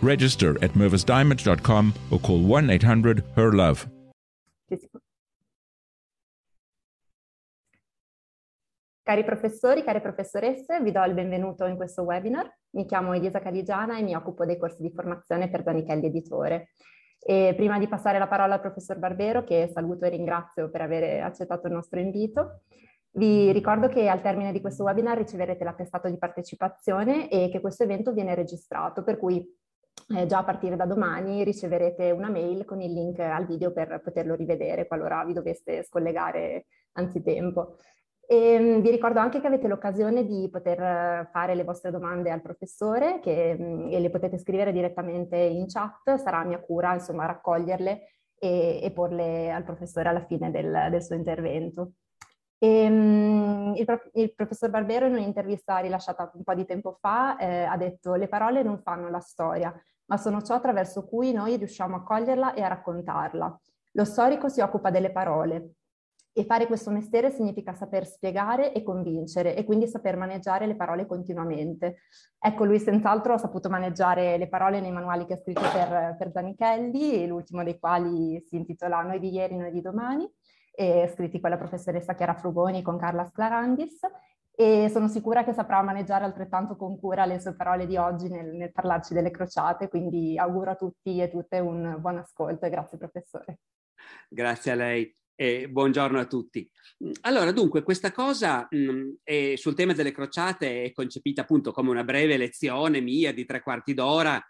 Register at mervisdiamond.com or call 1 800 HER LOVE. Cari professori, care professoresse, vi do il benvenuto in questo webinar. Mi chiamo Elisa Caligiana e mi occupo dei corsi di formazione per Zanichelli Editore. E prima di passare la parola al professor Barbero, che saluto e ringrazio per aver accettato il nostro invito, vi ricordo che al termine di questo webinar riceverete l'attestato di partecipazione e che questo evento viene registrato, per cui eh, già a partire da domani riceverete una mail con il link al video per poterlo rivedere qualora vi doveste scollegare anzitempo. E ehm, vi ricordo anche che avete l'occasione di poter eh, fare le vostre domande al professore che, mm, e le potete scrivere direttamente in chat, sarà mia cura insomma raccoglierle e, e porle al professore alla fine del, del suo intervento. E, um, il, il, professor Barbero in un'intervista rilasciata un po' di tempo fa eh, ha detto le parole non fanno la storia, ma sono ciò attraverso cui noi riusciamo a coglierla e a raccontarla. Lo storico si occupa delle parole, e fare questo mestiere significa saper spiegare e convincere e quindi saper maneggiare le parole continuamente. Ecco, lui senz'altro ha saputo maneggiare le parole nei manuali che ha scritto per, per Zanichelli, l'ultimo dei quali si intitola Noi di ieri, noi di domani, e scritti con la professoressa Chiara Frugoni con Carla Sclarandis e sono sicura che saprà maneggiare altrettanto con cura le sue parole di oggi nel, nel parlarci delle crociate, quindi auguro a tutti e tutte un buon ascolto e grazie professore. Grazie a lei. Eh, buongiorno a tutti. Allora, dunque, questa cosa mh, è, sul tema delle crociate è concepita appunto come una breve lezione mia di tre quarti d'ora,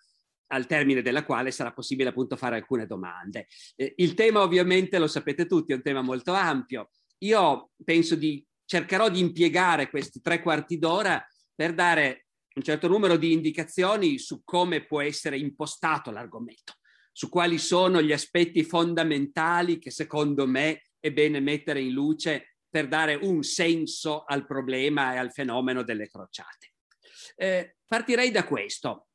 al termine della quale sarà possibile appunto fare alcune domande. Eh, il tema ovviamente lo sapete tutti, è un tema molto ampio. Io penso di cercherò di impiegare questi tre quarti d'ora per dare un certo numero di indicazioni su come può essere impostato l'argomento su quali sono gli aspetti fondamentali che secondo me è bene mettere in luce per dare un senso al problema e al fenomeno delle crociate. Eh, partirei da questo.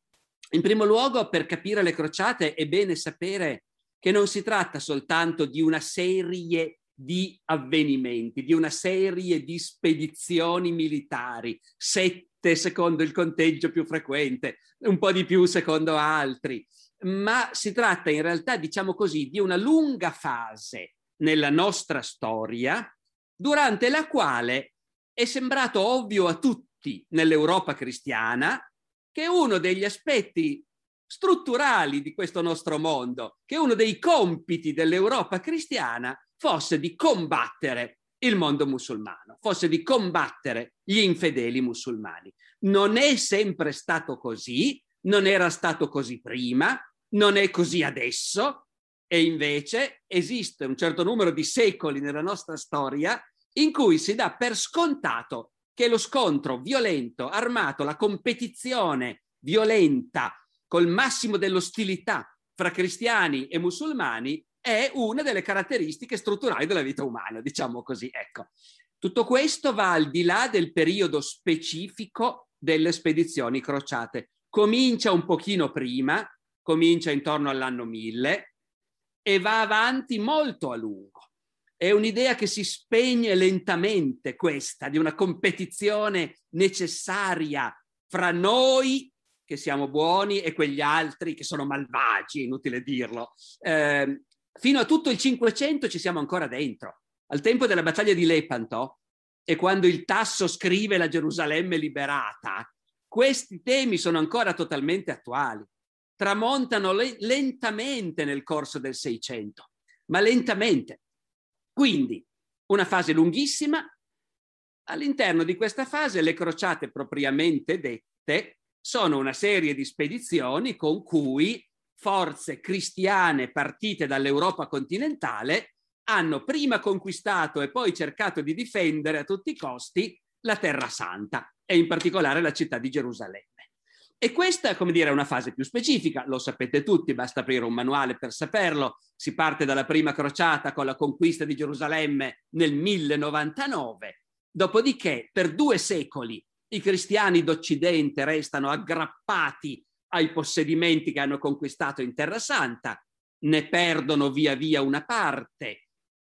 In primo luogo, per capire le crociate è bene sapere che non si tratta soltanto di una serie di avvenimenti, di una serie di spedizioni militari, sette secondo il conteggio più frequente, un po' di più secondo altri, ma si tratta in realtà, diciamo così, di una lunga fase nella nostra storia durante la quale è sembrato ovvio a tutti nell'Europa cristiana che uno degli aspetti strutturali di questo nostro mondo, che uno dei compiti dell'Europa cristiana fosse di combattere il mondo musulmano, fosse di combattere gli infedeli musulmani. Non è sempre stato così, non era stato così prima, non è così adesso e invece esiste un certo numero di secoli nella nostra storia in cui si dà per scontato che lo scontro violento, armato, la competizione violenta col massimo dell'ostilità fra cristiani e musulmani è una delle caratteristiche strutturali della vita umana, diciamo così. Ecco. Tutto questo va al di là del periodo specifico delle spedizioni crociate. Comincia un pochino prima, comincia intorno all'anno 1000 e va avanti molto a lungo. È un'idea che si spegne lentamente questa, di una competizione necessaria fra noi che siamo buoni e quegli altri che sono malvagi, inutile dirlo. Eh, fino a tutto il Cinquecento ci siamo ancora dentro. Al tempo della battaglia di Lepanto e quando il Tasso scrive la Gerusalemme liberata, questi temi sono ancora totalmente attuali tramontano le- lentamente nel corso del Seicento. ma lentamente. Quindi una fase lunghissima. All'interno di questa fase le crociate propriamente dette sono una serie di spedizioni con cui forze cristiane partite dall'Europa continentale hanno prima conquistato e poi cercato di difendere a tutti i costi la Terra Santa e in particolare la città di Gerusalemme. E questa, come dire, è una fase più specifica, lo sapete tutti, basta aprire un manuale per saperlo. Si parte dalla prima crociata con la conquista di Gerusalemme nel 1099, dopodiché per due secoli i cristiani d'Occidente restano aggrappati ai possedimenti che hanno conquistato in Terra Santa, ne perdono via via una parte,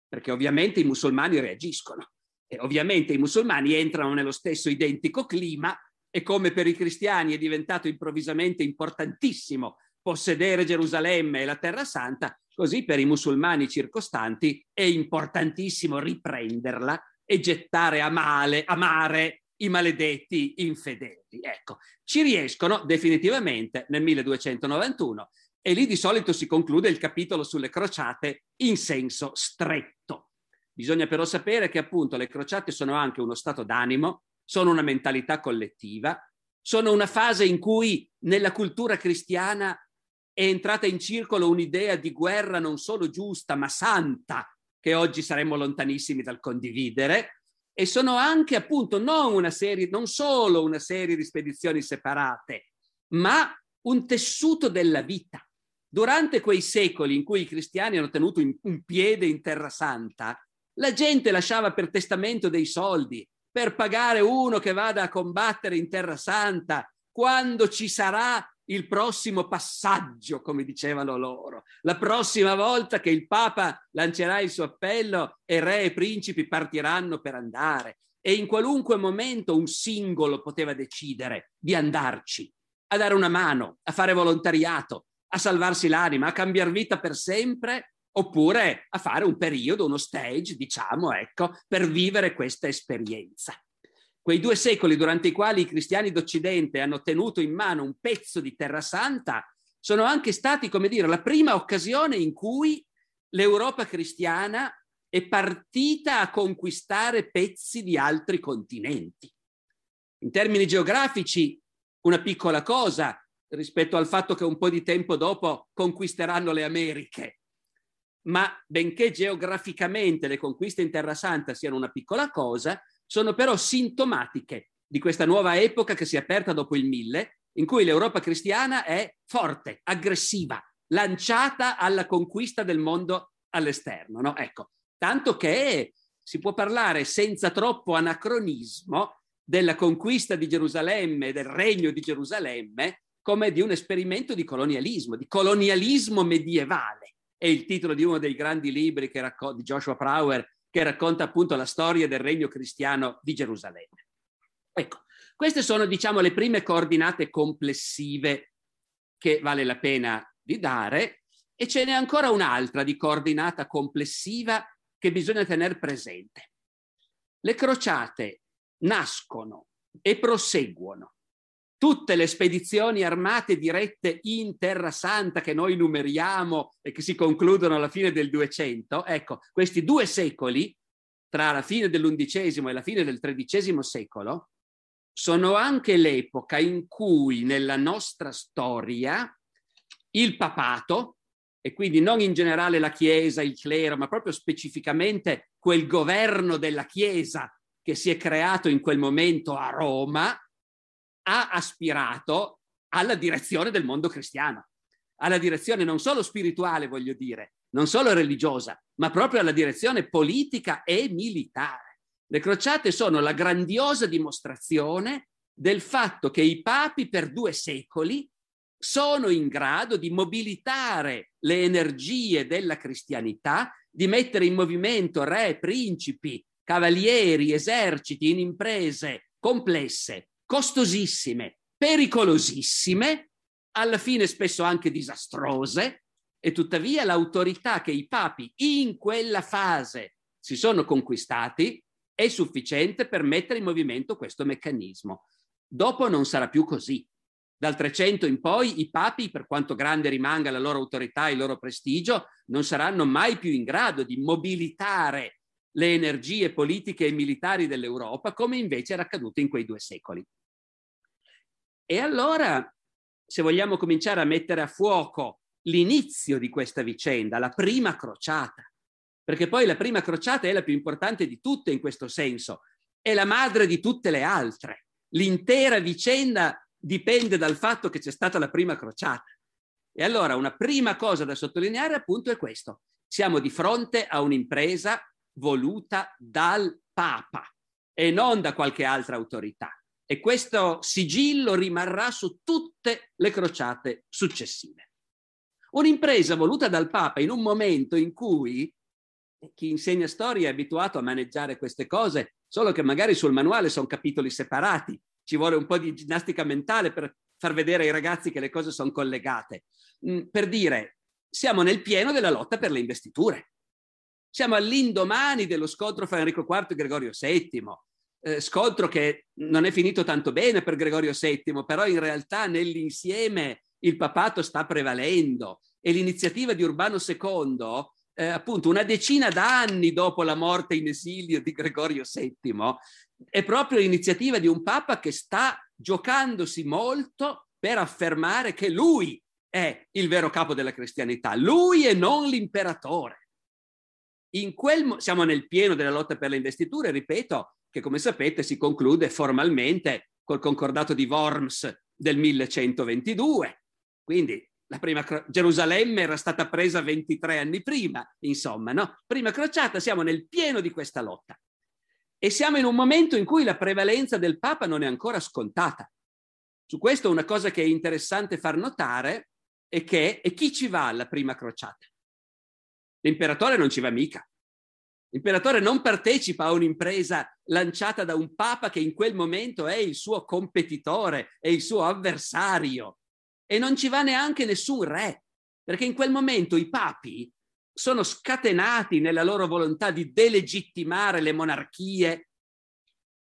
perché ovviamente i musulmani reagiscono e ovviamente i musulmani entrano nello stesso identico clima e come per i cristiani è diventato improvvisamente importantissimo possedere Gerusalemme e la Terra Santa, così per i musulmani circostanti è importantissimo riprenderla e gettare a, male, a mare i maledetti infedeli. Ecco, ci riescono definitivamente nel 1291 e lì di solito si conclude il capitolo sulle crociate in senso stretto. Bisogna però sapere che appunto le crociate sono anche uno stato d'animo, sono una mentalità collettiva, sono una fase in cui nella cultura cristiana è entrata in circolo un'idea di guerra non solo giusta ma santa, che oggi saremmo lontanissimi dal condividere, e sono anche appunto non una serie, non solo una serie di spedizioni separate, ma un tessuto della vita. Durante quei secoli in cui i cristiani hanno tenuto un piede in Terra Santa, la gente lasciava per testamento dei soldi per pagare uno che vada a combattere in Terra Santa quando ci sarà il prossimo passaggio, come dicevano loro, la prossima volta che il Papa lancerà il suo appello e re e principi partiranno per andare. E in qualunque momento un singolo poteva decidere di andarci, a dare una mano, a fare volontariato, a salvarsi l'anima, a cambiare vita per sempre, oppure a fare un periodo, uno stage, diciamo, ecco, per vivere questa esperienza quei due secoli durante i quali i cristiani d'Occidente hanno tenuto in mano un pezzo di Terra Santa, sono anche stati, come dire, la prima occasione in cui l'Europa cristiana è partita a conquistare pezzi di altri continenti. In termini geografici, una piccola cosa rispetto al fatto che un po' di tempo dopo conquisteranno le Americhe. Ma benché geograficamente le conquiste in Terra Santa siano una piccola cosa, sono però sintomatiche di questa nuova epoca che si è aperta dopo il mille, in cui l'Europa cristiana è forte, aggressiva, lanciata alla conquista del mondo all'esterno. No? Ecco, tanto che si può parlare senza troppo anacronismo della conquista di Gerusalemme, del regno di Gerusalemme, come di un esperimento di colonialismo, di colonialismo medievale. È il titolo di uno dei grandi libri racco- di Joshua Prower che racconta appunto la storia del regno cristiano di Gerusalemme. Ecco, queste sono diciamo le prime coordinate complessive che vale la pena di dare e ce n'è ancora un'altra di coordinata complessiva che bisogna tenere presente. Le crociate nascono e proseguono tutte le spedizioni armate dirette in Terra Santa che noi numeriamo e che si concludono alla fine del 200, ecco, questi due secoli, tra la fine dell'undicesimo e la fine del tredicesimo secolo, sono anche l'epoca in cui nella nostra storia il papato, e quindi non in generale la Chiesa, il clero, ma proprio specificamente quel governo della Chiesa che si è creato in quel momento a Roma, ha aspirato alla direzione del mondo cristiano, alla direzione non solo spirituale, voglio dire, non solo religiosa, ma proprio alla direzione politica e militare. Le crociate sono la grandiosa dimostrazione del fatto che i papi per due secoli sono in grado di mobilitare le energie della cristianità, di mettere in movimento re, principi, cavalieri, eserciti in imprese complesse costosissime, pericolosissime, alla fine spesso anche disastrose, e tuttavia l'autorità che i papi in quella fase si sono conquistati è sufficiente per mettere in movimento questo meccanismo. Dopo non sarà più così. Dal 300 in poi i papi, per quanto grande rimanga la loro autorità e il loro prestigio, non saranno mai più in grado di mobilitare le energie politiche e militari dell'Europa come invece era accaduto in quei due secoli. E allora, se vogliamo cominciare a mettere a fuoco l'inizio di questa vicenda, la prima crociata, perché poi la prima crociata è la più importante di tutte in questo senso, è la madre di tutte le altre. L'intera vicenda dipende dal fatto che c'è stata la prima crociata. E allora una prima cosa da sottolineare appunto è questo. Siamo di fronte a un'impresa voluta dal Papa e non da qualche altra autorità. E questo sigillo rimarrà su tutte le crociate successive. Un'impresa voluta dal Papa in un momento in cui chi insegna storia è abituato a maneggiare queste cose, solo che magari sul manuale sono capitoli separati, ci vuole un po' di ginnastica mentale per far vedere ai ragazzi che le cose sono collegate. Mm, per dire, siamo nel pieno della lotta per le investiture. Siamo all'indomani dello scontro fra Enrico IV e Gregorio VII, eh, scontro che non è finito tanto bene per Gregorio VII, però in realtà nell'insieme il papato sta prevalendo e l'iniziativa di Urbano II eh, appunto una decina d'anni dopo la morte in esilio di Gregorio VII, è proprio l'iniziativa di un Papa che sta giocandosi molto per affermare che lui è il vero capo della cristianità, lui e non l'imperatore. In quel, siamo nel pieno della lotta per le investiture, ripeto, che come sapete si conclude formalmente col concordato di Worms del 1122. Quindi la prima Gerusalemme era stata presa 23 anni prima, insomma, no? Prima crociata, siamo nel pieno di questa lotta. E siamo in un momento in cui la prevalenza del Papa non è ancora scontata. Su questo una cosa che è interessante far notare è che e chi ci va alla prima crociata? L'imperatore non ci va mica. L'imperatore non partecipa a un'impresa lanciata da un papa che in quel momento è il suo competitore, è il suo avversario e non ci va neanche nessun re, perché in quel momento i papi sono scatenati nella loro volontà di delegittimare le monarchie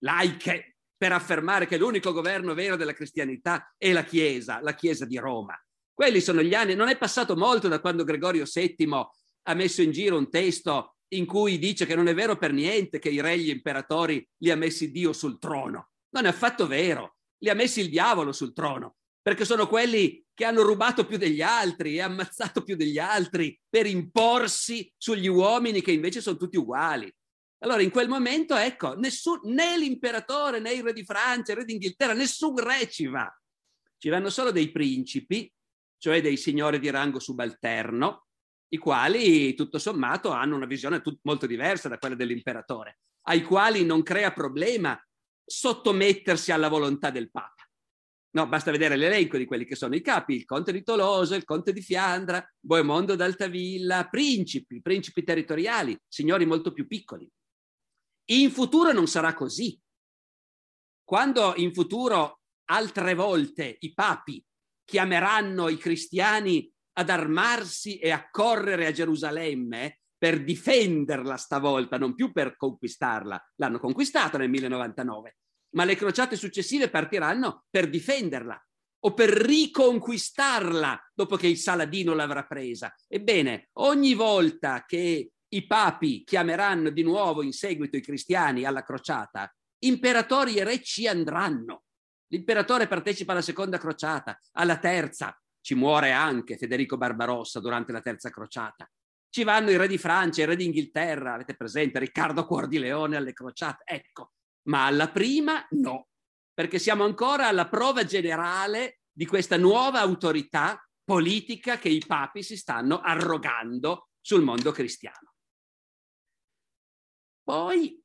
laiche per affermare che l'unico governo vero della cristianità è la Chiesa, la Chiesa di Roma. Quelli sono gli anni, non è passato molto da quando Gregorio VII ha messo in giro un testo in cui dice che non è vero per niente che i re e gli imperatori li ha messi Dio sul trono. Non è affatto vero, li ha messi il diavolo sul trono perché sono quelli che hanno rubato più degli altri e ammazzato più degli altri per imporsi sugli uomini che invece sono tutti uguali. Allora in quel momento, ecco, nessun, né l'imperatore né il re di Francia, il re d'Inghilterra, nessun re ci va. Ci vanno solo dei principi, cioè dei signori di rango subalterno, i quali tutto sommato hanno una visione tut- molto diversa da quella dell'imperatore, ai quali non crea problema sottomettersi alla volontà del Papa. No, basta vedere l'elenco di quelli che sono i capi, il conte di Tolosa, il conte di Fiandra, Boemondo d'Altavilla, principi, principi territoriali, signori molto più piccoli. In futuro non sarà così. Quando in futuro altre volte i papi chiameranno i cristiani ad armarsi e a correre a Gerusalemme per difenderla stavolta, non più per conquistarla, l'hanno conquistata nel 1099, ma le crociate successive partiranno per difenderla o per riconquistarla dopo che il Saladino l'avrà presa. Ebbene, ogni volta che i papi chiameranno di nuovo in seguito i cristiani alla crociata, imperatori e re ci andranno. L'imperatore partecipa alla seconda crociata, alla terza, ci muore anche Federico Barbarossa durante la terza crociata. Ci vanno i re di Francia, i re d'Inghilterra, avete presente Riccardo Cuor di Leone alle crociate? Ecco, ma alla prima no, perché siamo ancora alla prova generale di questa nuova autorità politica che i papi si stanno arrogando sul mondo cristiano. Poi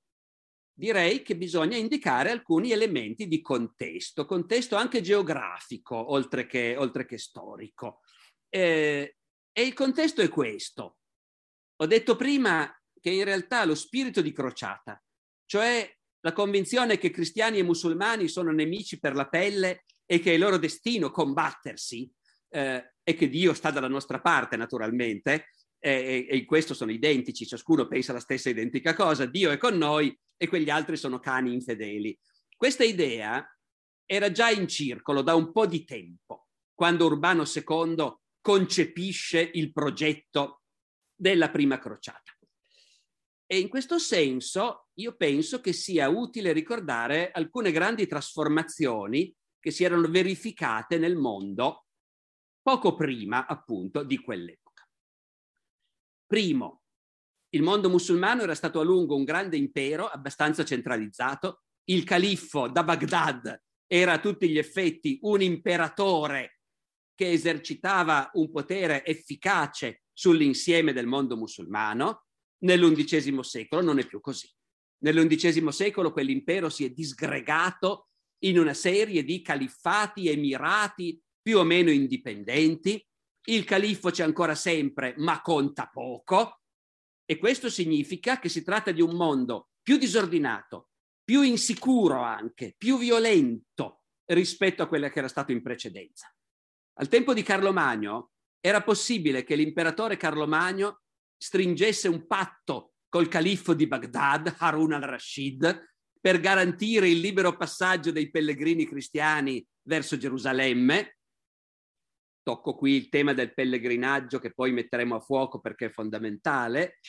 direi che bisogna indicare alcuni elementi di contesto, contesto anche geografico, oltre che, oltre che storico. Eh, e il contesto è questo. Ho detto prima che in realtà lo spirito di crociata, cioè la convinzione che cristiani e musulmani sono nemici per la pelle e che è il loro destino combattersi eh, e che Dio sta dalla nostra parte naturalmente e, e in questo sono identici, ciascuno pensa la stessa identica cosa, Dio è con noi e quegli altri sono cani infedeli. Questa idea era già in circolo da un po' di tempo, quando Urbano II concepisce il progetto della prima crociata. E in questo senso io penso che sia utile ricordare alcune grandi trasformazioni che si erano verificate nel mondo poco prima appunto di quell'epoca. Primo, il mondo musulmano era stato a lungo un grande impero abbastanza centralizzato, il califfo da Baghdad era a tutti gli effetti un imperatore che esercitava un potere efficace sull'insieme del mondo musulmano, Nell'undicesimo secolo non è più così. Nell'undicesimo secolo quell'impero si è disgregato in una serie di califfati, emirati più o meno indipendenti. Il califfo c'è ancora sempre, ma conta poco. E questo significa che si tratta di un mondo più disordinato, più insicuro anche, più violento rispetto a quello che era stato in precedenza. Al tempo di Carlo Magno era possibile che l'imperatore Carlo Magno stringesse un patto col califfo di Baghdad, Harun al-Rashid, per garantire il libero passaggio dei pellegrini cristiani verso Gerusalemme. Tocco qui il tema del pellegrinaggio che poi metteremo a fuoco perché è fondamentale.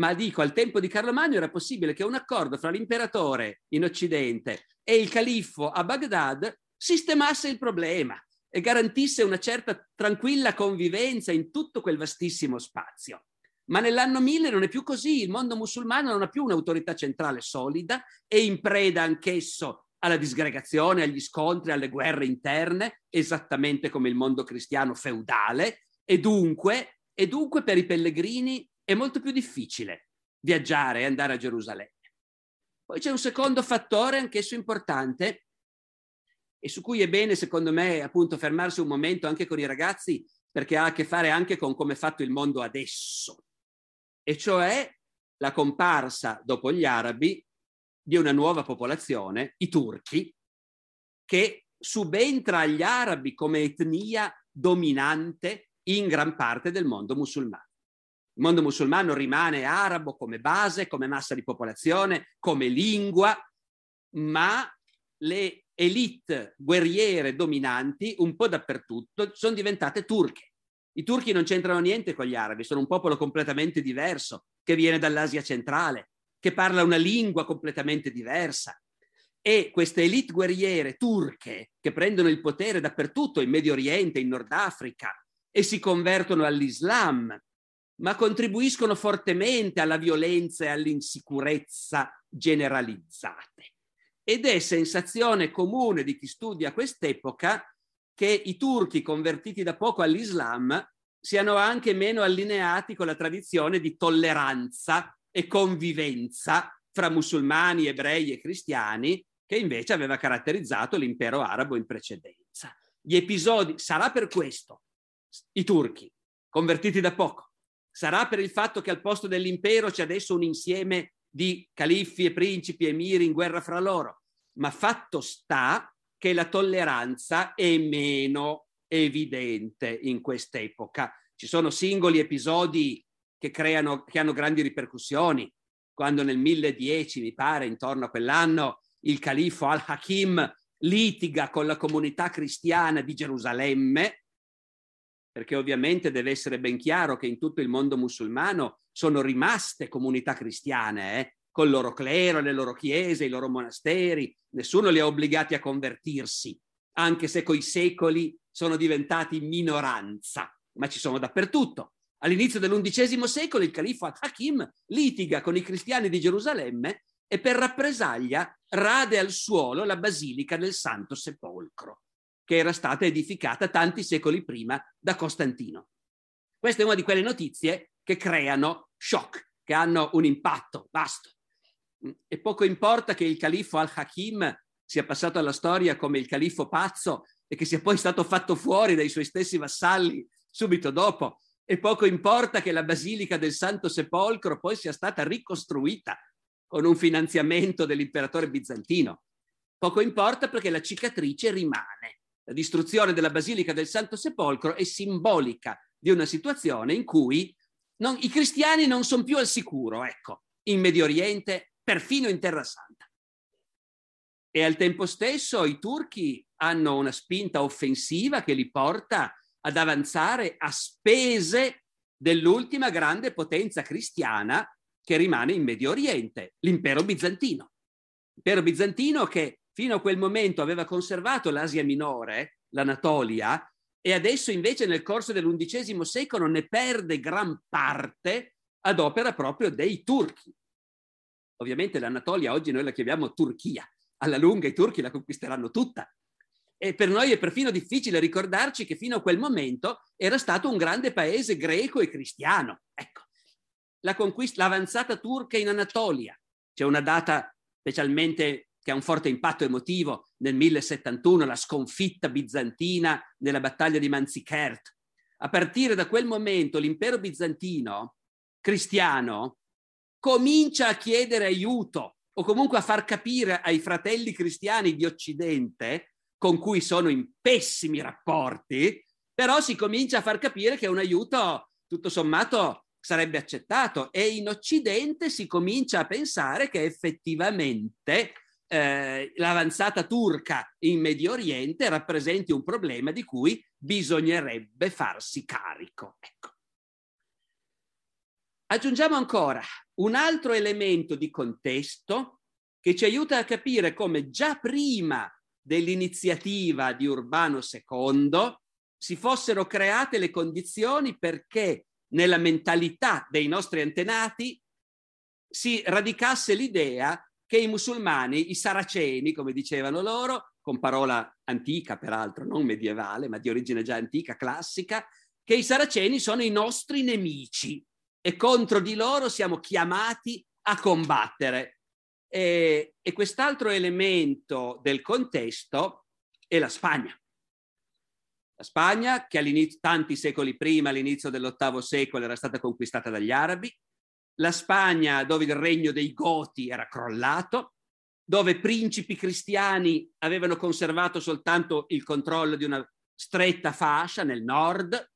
Ma dico, al tempo di Carlo Magno era possibile che un accordo fra l'imperatore in Occidente e il califfo a Baghdad sistemasse il problema e garantisse una certa tranquilla convivenza in tutto quel vastissimo spazio. Ma nell'anno 1000 non è più così, il mondo musulmano non ha più un'autorità centrale solida, è in preda anch'esso alla disgregazione, agli scontri, alle guerre interne, esattamente come il mondo cristiano feudale, e dunque, e dunque per i pellegrini è molto più difficile viaggiare e andare a Gerusalemme. Poi c'è un secondo fattore, anch'esso importante, e su cui è bene, secondo me, appunto fermarsi un momento anche con i ragazzi, perché ha a che fare anche con come è fatto il mondo adesso e cioè la comparsa dopo gli arabi di una nuova popolazione, i turchi, che subentra agli arabi come etnia dominante in gran parte del mondo musulmano. Il mondo musulmano rimane arabo come base, come massa di popolazione, come lingua, ma le elite guerriere dominanti un po' dappertutto sono diventate turche. I turchi non c'entrano niente con gli arabi, sono un popolo completamente diverso, che viene dall'Asia centrale, che parla una lingua completamente diversa. E queste elite guerriere turche che prendono il potere dappertutto, in Medio Oriente, in Nord Africa, e si convertono all'Islam, ma contribuiscono fortemente alla violenza e all'insicurezza generalizzate. Ed è sensazione comune di chi studia quest'epoca che i turchi convertiti da poco all'Islam siano anche meno allineati con la tradizione di tolleranza e convivenza fra musulmani, ebrei e cristiani che invece aveva caratterizzato l'impero arabo in precedenza. Gli episodi, sarà per questo, i turchi, convertiti da poco, sarà per il fatto che al posto dell'impero c'è adesso un insieme di califfi e principi, emiri in guerra fra loro, ma fatto sta che la tolleranza è meno evidente in quest'epoca. Ci sono singoli episodi che, creano, che hanno grandi ripercussioni. Quando nel 1010, mi pare, intorno a quell'anno, il califfo al-Hakim litiga con la comunità cristiana di Gerusalemme, perché ovviamente deve essere ben chiaro che in tutto il mondo musulmano sono rimaste comunità cristiane, eh? col loro clero, le loro chiese, i loro monasteri, nessuno li ha obbligati a convertirsi, anche se coi secoli sono diventati minoranza, ma ci sono dappertutto. All'inizio dell'undicesimo secolo il califfo Hakim litiga con i cristiani di Gerusalemme e per rappresaglia rade al suolo la basilica del Santo Sepolcro, che era stata edificata tanti secoli prima da Costantino. Questa è una di quelle notizie che creano shock, che hanno un impatto vasto. E poco importa che il califfo al-Hakim sia passato alla storia come il califfo pazzo e che sia poi stato fatto fuori dai suoi stessi vassalli subito dopo. E poco importa che la Basilica del Santo Sepolcro poi sia stata ricostruita con un finanziamento dell'imperatore bizantino. Poco importa perché la cicatrice rimane. La distruzione della Basilica del Santo Sepolcro è simbolica di una situazione in cui non, i cristiani non sono più al sicuro, ecco, in Medio Oriente perfino in Terra Santa. e al tempo stesso i turchi hanno una spinta offensiva che li porta ad avanzare a spese dell'ultima grande potenza cristiana che rimane in Medio Oriente, l'impero bizantino. L'impero bizantino che fino a quel momento aveva conservato l'Asia minore, l'Anatolia, e adesso invece nel corso dell'undicesimo secolo ne perde gran parte ad opera proprio dei turchi. Ovviamente l'Anatolia oggi noi la chiamiamo Turchia, alla lunga i turchi la conquisteranno tutta. E per noi è perfino difficile ricordarci che fino a quel momento era stato un grande paese greco e cristiano. Ecco, la conquista, l'avanzata turca in Anatolia. C'è una data specialmente che ha un forte impatto emotivo nel 1071, la sconfitta bizantina nella battaglia di Manzikert. A partire da quel momento l'impero bizantino cristiano comincia a chiedere aiuto o comunque a far capire ai fratelli cristiani di Occidente, con cui sono in pessimi rapporti, però si comincia a far capire che un aiuto tutto sommato sarebbe accettato e in Occidente si comincia a pensare che effettivamente eh, l'avanzata turca in Medio Oriente rappresenti un problema di cui bisognerebbe farsi carico. Ecco. Aggiungiamo ancora un altro elemento di contesto che ci aiuta a capire come già prima dell'iniziativa di Urbano II si fossero create le condizioni perché nella mentalità dei nostri antenati si radicasse l'idea che i musulmani, i saraceni, come dicevano loro, con parola antica peraltro, non medievale, ma di origine già antica, classica, che i saraceni sono i nostri nemici e contro di loro siamo chiamati a combattere. E, e quest'altro elemento del contesto è la Spagna. La Spagna, che tanti secoli prima, all'inizio dell'ottavo secolo, era stata conquistata dagli arabi, la Spagna dove il regno dei Goti era crollato, dove principi cristiani avevano conservato soltanto il controllo di una stretta fascia nel nord,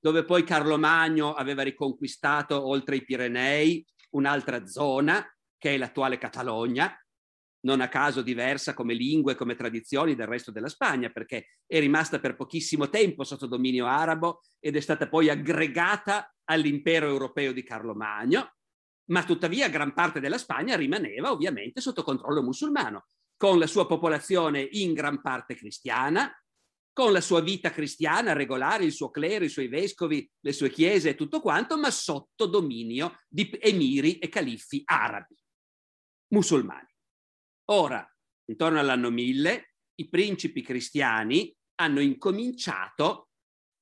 dove poi Carlo Magno aveva riconquistato oltre i Pirenei un'altra zona, che è l'attuale Catalogna, non a caso diversa come lingue e come tradizioni del resto della Spagna, perché è rimasta per pochissimo tempo sotto dominio arabo ed è stata poi aggregata all'impero europeo di Carlo Magno, ma tuttavia gran parte della Spagna rimaneva ovviamente sotto controllo musulmano, con la sua popolazione in gran parte cristiana, con la sua vita cristiana regolare, il suo clero, i suoi vescovi, le sue chiese e tutto quanto, ma sotto dominio di emiri e califfi arabi, musulmani. Ora, intorno all'anno 1000, i principi cristiani hanno incominciato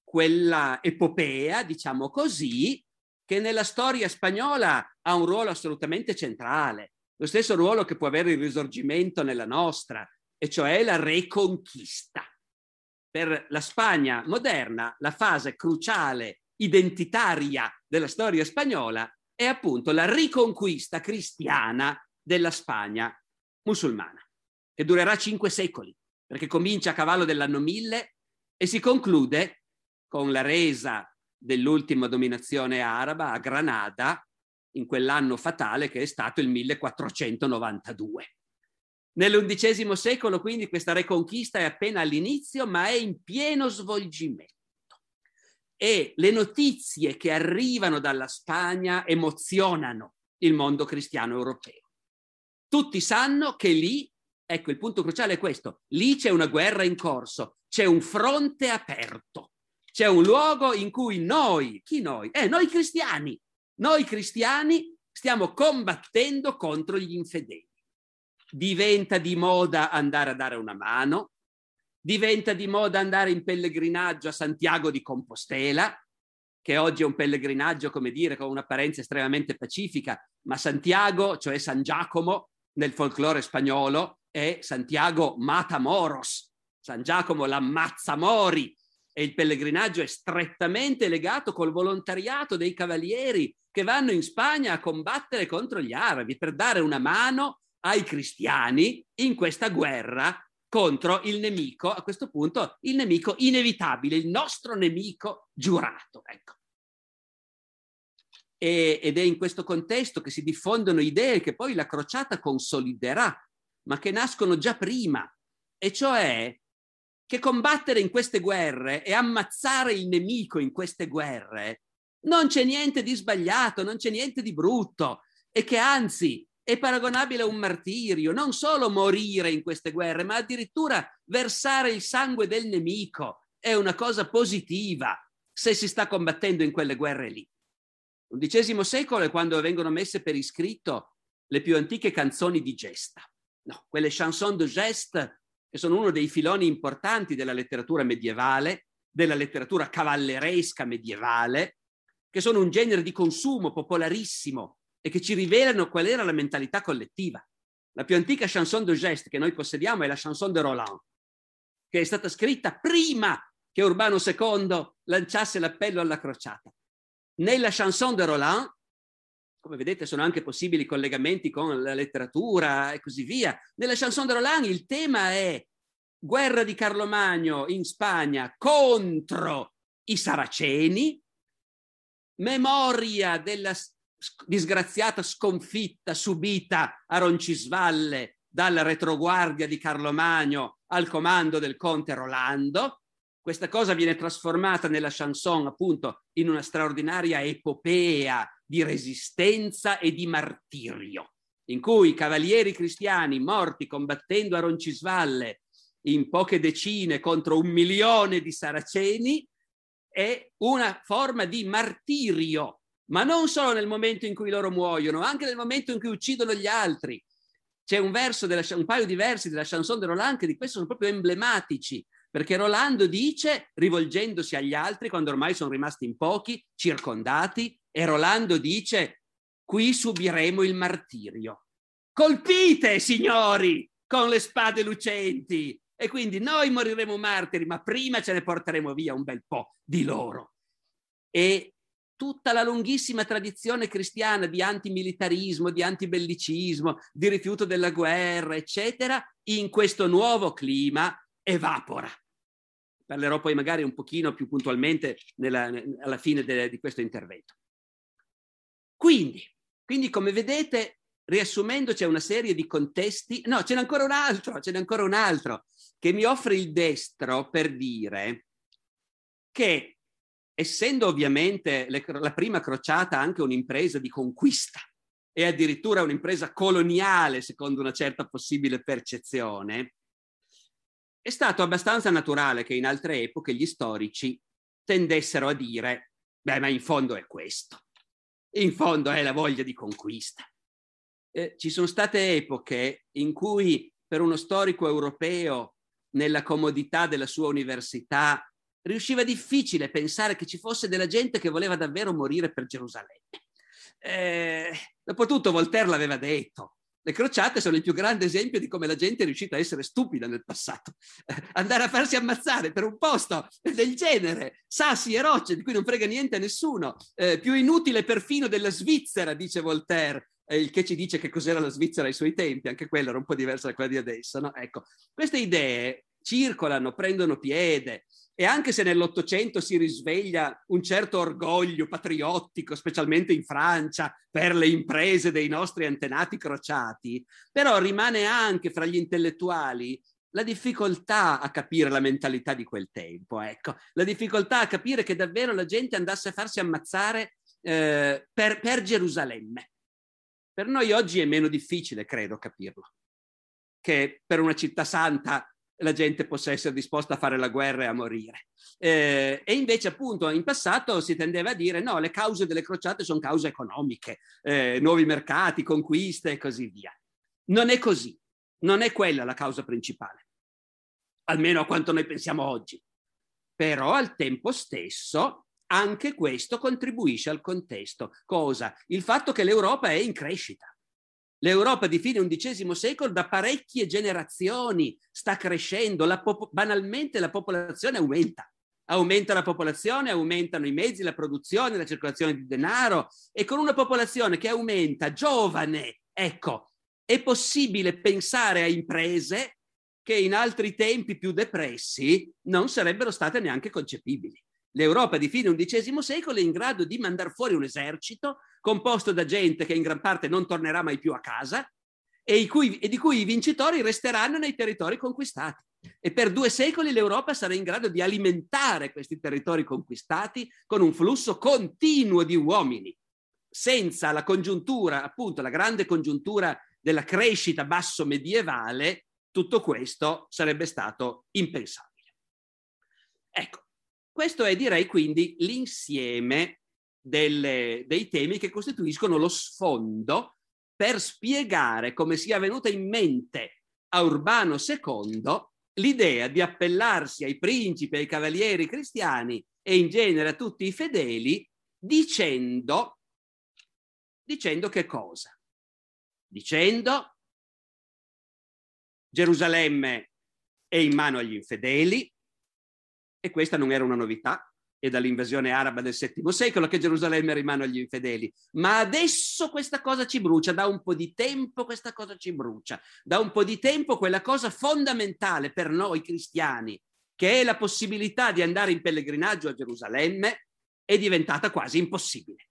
quella epopea, diciamo così, che nella storia spagnola ha un ruolo assolutamente centrale, lo stesso ruolo che può avere il risorgimento nella nostra, e cioè la reconquista. Per la Spagna moderna, la fase cruciale identitaria della storia spagnola è appunto la riconquista cristiana della Spagna musulmana, che durerà cinque secoli, perché comincia a cavallo dell'anno 1000 e si conclude con la resa dell'ultima dominazione araba a Granada in quell'anno fatale che è stato il 1492. Nell'undicesimo secolo quindi questa reconquista è appena all'inizio, ma è in pieno svolgimento. E le notizie che arrivano dalla Spagna emozionano il mondo cristiano europeo tutti sanno che lì, ecco il punto cruciale è questo, lì c'è una guerra in corso, c'è un fronte aperto, c'è un luogo in cui noi, chi noi? Eh, noi cristiani, noi cristiani stiamo combattendo contro gli infedeli. Diventa di moda andare a dare una mano, diventa di moda andare in pellegrinaggio a Santiago di Compostela, che oggi è un pellegrinaggio, come dire, con un'apparenza estremamente pacifica, ma Santiago, cioè San Giacomo, nel folklore spagnolo è Santiago Matamoros, San Giacomo l'ammazza mori e il pellegrinaggio è strettamente legato col volontariato dei cavalieri che vanno in Spagna a combattere contro gli arabi per dare una mano ai cristiani in questa guerra contro il nemico, a questo punto il nemico inevitabile, il nostro nemico giurato. Ecco e, ed è in questo contesto che si diffondono idee che poi la crociata consoliderà ma che nascono già prima, e cioè che combattere in queste guerre e ammazzare il nemico in queste guerre non c'è niente di sbagliato, non c'è niente di brutto. E che anzi è paragonabile a un martirio, non solo morire in queste guerre, ma addirittura versare il sangue del nemico. È una cosa positiva se si sta combattendo in quelle guerre lì. L'undicesimo secolo è quando vengono messe per iscritto le più antiche canzoni di gesta. No, quelle chanson de geste che sono uno dei filoni importanti della letteratura medievale, della letteratura cavalleresca medievale, che sono un genere di consumo popolarissimo e che ci rivelano qual era la mentalità collettiva. La più antica chanson de geste che noi possediamo è la chanson de Roland, che è stata scritta prima che Urbano II lanciasse l'appello alla crociata. Nella chanson de Roland, come vedete sono anche possibili collegamenti con la letteratura e così via, nella chanson de Roland il tema è guerra di Carlo Magno in Spagna contro i saraceni, memoria della disgraziata sconfitta subita a Roncisvalle dalla retroguardia di Carlo Magno al comando del conte Rolando, questa cosa viene trasformata nella chanson appunto in una straordinaria epopea di resistenza e di martirio, in cui i cavalieri cristiani morti combattendo a Roncisvalle in poche decine contro un milione di saraceni è una forma di martirio, ma non solo nel momento in cui loro muoiono, anche nel momento in cui uccidono gli altri. C'è un, della, un paio di versi della chanson de Roland che di questo sono proprio emblematici. Perché Rolando dice, rivolgendosi agli altri, quando ormai sono rimasti in pochi, circondati, e Rolando dice, qui subiremo il martirio. Colpite, signori, con le spade lucenti. E quindi noi moriremo martiri, ma prima ce ne porteremo via un bel po' di loro. E tutta la lunghissima tradizione cristiana di antimilitarismo, di antibellicismo, di rifiuto della guerra, eccetera, in questo nuovo clima evapora parlerò poi magari un pochino più puntualmente nella, alla fine de, di questo intervento. Quindi, quindi, come vedete, riassumendo, c'è una serie di contesti. No, ce n'è ancora un altro, ce n'è ancora un altro che mi offre il destro per dire che, essendo ovviamente le, la prima crociata anche un'impresa di conquista e addirittura un'impresa coloniale, secondo una certa possibile percezione, è stato abbastanza naturale che in altre epoche gli storici tendessero a dire, beh, ma in fondo è questo, in fondo è la voglia di conquista. Eh, ci sono state epoche in cui per uno storico europeo, nella comodità della sua università, riusciva difficile pensare che ci fosse della gente che voleva davvero morire per Gerusalemme. Eh, dopotutto Voltaire l'aveva detto, le crociate sono il più grande esempio di come la gente è riuscita a essere stupida nel passato. andare a farsi ammazzare per un posto del genere, sassi e rocce di cui non frega niente a nessuno, eh, più inutile perfino della Svizzera, dice Voltaire, eh, il che ci dice che cos'era la Svizzera ai suoi tempi, anche quella era un po' diversa da quella di adesso. No? Ecco, queste idee circolano, prendono piede, e anche se nell'Ottocento si risveglia un certo orgoglio patriottico, specialmente in Francia, per le imprese dei nostri antenati crociati, però rimane anche fra gli intellettuali la difficoltà a capire la mentalità di quel tempo, ecco, la difficoltà a capire che davvero la gente andasse a farsi ammazzare eh, per, per Gerusalemme. Per noi oggi è meno difficile, credo, capirlo, che per una città santa la gente possa essere disposta a fare la guerra e a morire. Eh, e invece appunto in passato si tendeva a dire no, le cause delle crociate sono cause economiche, eh, nuovi mercati, conquiste e così via. Non è così, non è quella la causa principale, almeno a quanto noi pensiamo oggi. Però al tempo stesso anche questo contribuisce al contesto. Cosa? Il fatto che l'Europa è in crescita L'Europa di fine XI secolo da parecchie generazioni sta crescendo, la pop- banalmente la popolazione aumenta. Aumenta la popolazione, aumentano i mezzi, la produzione, la circolazione di denaro e con una popolazione che aumenta giovane, ecco, è possibile pensare a imprese che in altri tempi più depressi non sarebbero state neanche concepibili. L'Europa di fine XI secolo è in grado di mandare fuori un esercito composto da gente che in gran parte non tornerà mai più a casa e, cui, e di cui i vincitori resteranno nei territori conquistati. E per due secoli l'Europa sarà in grado di alimentare questi territori conquistati con un flusso continuo di uomini, senza la congiuntura, appunto la grande congiuntura della crescita basso medievale, tutto questo sarebbe stato impensabile. Ecco, questo è direi quindi l'insieme delle, dei temi che costituiscono lo sfondo per spiegare come sia venuta in mente a Urbano II l'idea di appellarsi ai principi, ai cavalieri cristiani e in genere a tutti i fedeli dicendo, dicendo che cosa? Dicendo Gerusalemme è in mano agli infedeli e questa non era una novità, e dall'invasione araba del VII secolo che Gerusalemme rimane agli infedeli. Ma adesso questa cosa ci brucia, da un po' di tempo questa cosa ci brucia, da un po' di tempo quella cosa fondamentale per noi cristiani, che è la possibilità di andare in pellegrinaggio a Gerusalemme, è diventata quasi impossibile.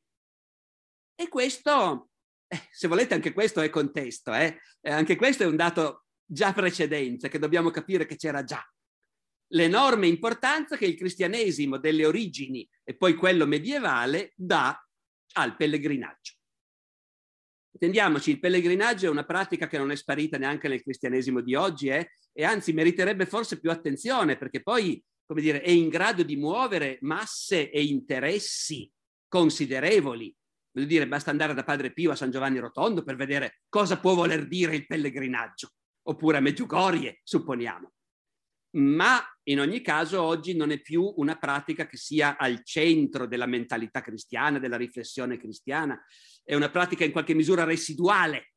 E questo, eh, se volete, anche questo è contesto, eh? anche questo è un dato già precedente che dobbiamo capire che c'era già l'enorme importanza che il cristianesimo delle origini e poi quello medievale dà al pellegrinaggio. Intendiamoci, il pellegrinaggio è una pratica che non è sparita neanche nel cristianesimo di oggi eh? e anzi meriterebbe forse più attenzione perché poi, come dire, è in grado di muovere masse e interessi considerevoli. Voglio dire, basta andare da Padre Pio a San Giovanni Rotondo per vedere cosa può voler dire il pellegrinaggio, oppure a Meggiugorie, supponiamo ma in ogni caso oggi non è più una pratica che sia al centro della mentalità cristiana, della riflessione cristiana, è una pratica in qualche misura residuale.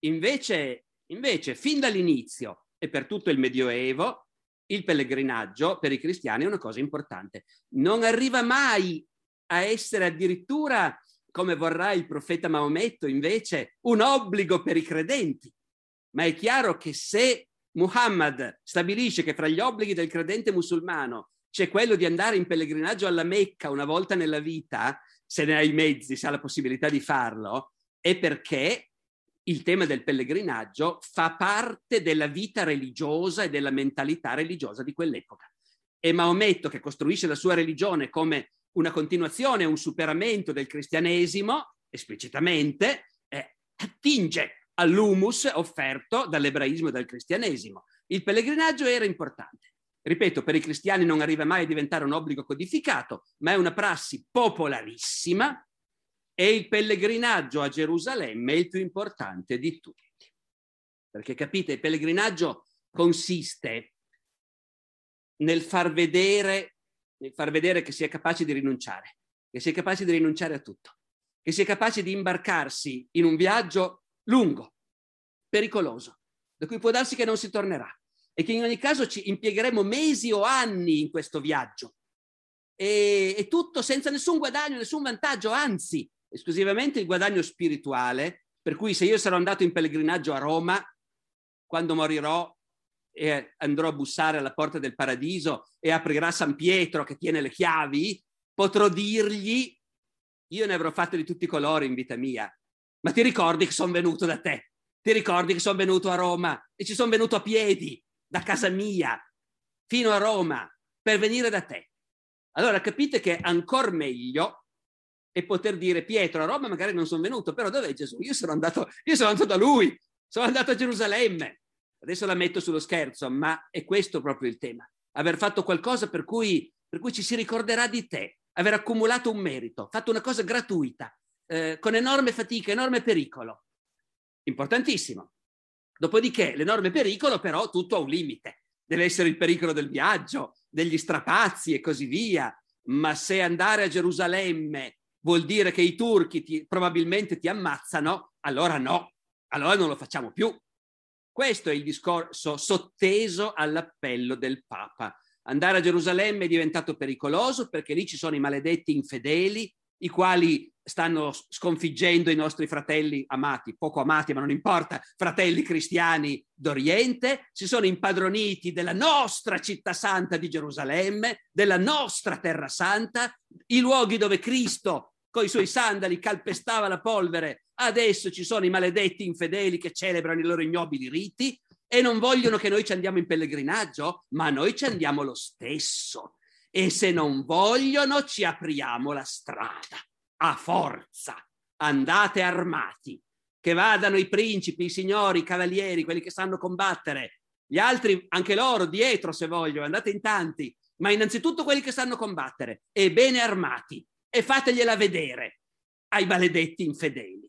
Invece, invece fin dall'inizio e per tutto il Medioevo, il pellegrinaggio per i cristiani è una cosa importante. Non arriva mai a essere addirittura, come vorrà il profeta Maometto, invece, un obbligo per i credenti. Ma è chiaro che se Muhammad stabilisce che fra gli obblighi del credente musulmano c'è quello di andare in pellegrinaggio alla Mecca una volta nella vita, se ne ha i mezzi, se ha la possibilità di farlo, è perché il tema del pellegrinaggio fa parte della vita religiosa e della mentalità religiosa di quell'epoca. E Maometto, che costruisce la sua religione come una continuazione, un superamento del cristianesimo, esplicitamente, eh, attinge all'humus offerto dall'ebraismo e dal cristianesimo. Il pellegrinaggio era importante. Ripeto, per i cristiani non arriva mai a diventare un obbligo codificato, ma è una prassi popolarissima e il pellegrinaggio a Gerusalemme è il più importante di tutti. Perché capite, il pellegrinaggio consiste nel far vedere, nel far vedere che si è capaci di rinunciare, che si è capaci di rinunciare a tutto, che si è capaci di imbarcarsi in un viaggio lungo, pericoloso, da cui può darsi che non si tornerà e che in ogni caso ci impiegheremo mesi o anni in questo viaggio. E, e tutto senza nessun guadagno, nessun vantaggio, anzi, esclusivamente il guadagno spirituale, per cui se io sarò andato in pellegrinaggio a Roma, quando morirò e andrò a bussare alla porta del paradiso e aprirà San Pietro che tiene le chiavi, potrò dirgli, io ne avrò fatte di tutti i colori in vita mia, ma ti ricordi che sono venuto da te? Ti ricordi che sono venuto a Roma e ci sono venuto a piedi da casa mia fino a Roma per venire da te? Allora capite che ancora meglio è poter dire Pietro a Roma magari non sono venuto, però dov'è Gesù? Io sono andato, io sono andato da lui, sono andato a Gerusalemme. Adesso la metto sullo scherzo, ma è questo proprio il tema. Aver fatto qualcosa per cui, per cui ci si ricorderà di te, aver accumulato un merito, fatto una cosa gratuita, eh, con enorme fatica, enorme pericolo. Importantissimo. Dopodiché l'enorme pericolo però tutto ha un limite. Deve essere il pericolo del viaggio, degli strapazzi e così via. Ma se andare a Gerusalemme vuol dire che i turchi ti, probabilmente ti ammazzano, allora no, allora non lo facciamo più. Questo è il discorso sotteso all'appello del Papa. Andare a Gerusalemme è diventato pericoloso perché lì ci sono i maledetti infedeli, i quali stanno sconfiggendo i nostri fratelli amati, poco amati, ma non importa, fratelli cristiani d'Oriente, si sono impadroniti della nostra città santa di Gerusalemme, della nostra terra santa, i luoghi dove Cristo con i suoi sandali calpestava la polvere, adesso ci sono i maledetti infedeli che celebrano i loro ignobili riti e non vogliono che noi ci andiamo in pellegrinaggio, ma noi ci andiamo lo stesso. E se non vogliono, ci apriamo la strada. A forza. Andate armati. Che vadano i principi, i signori, i cavalieri, quelli che sanno combattere. Gli altri, anche loro, dietro se voglio, andate in tanti. Ma innanzitutto quelli che sanno combattere. E bene armati. E fategliela vedere ai maledetti infedeli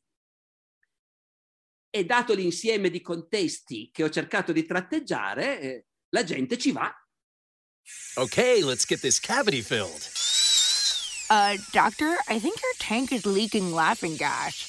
e dato l'insieme di contesti che ho cercato di tratteggiare, eh, la gente ci va. Ok, let's get this cavity filled. Uh, doctor, I think your tank is leaking laughing gas.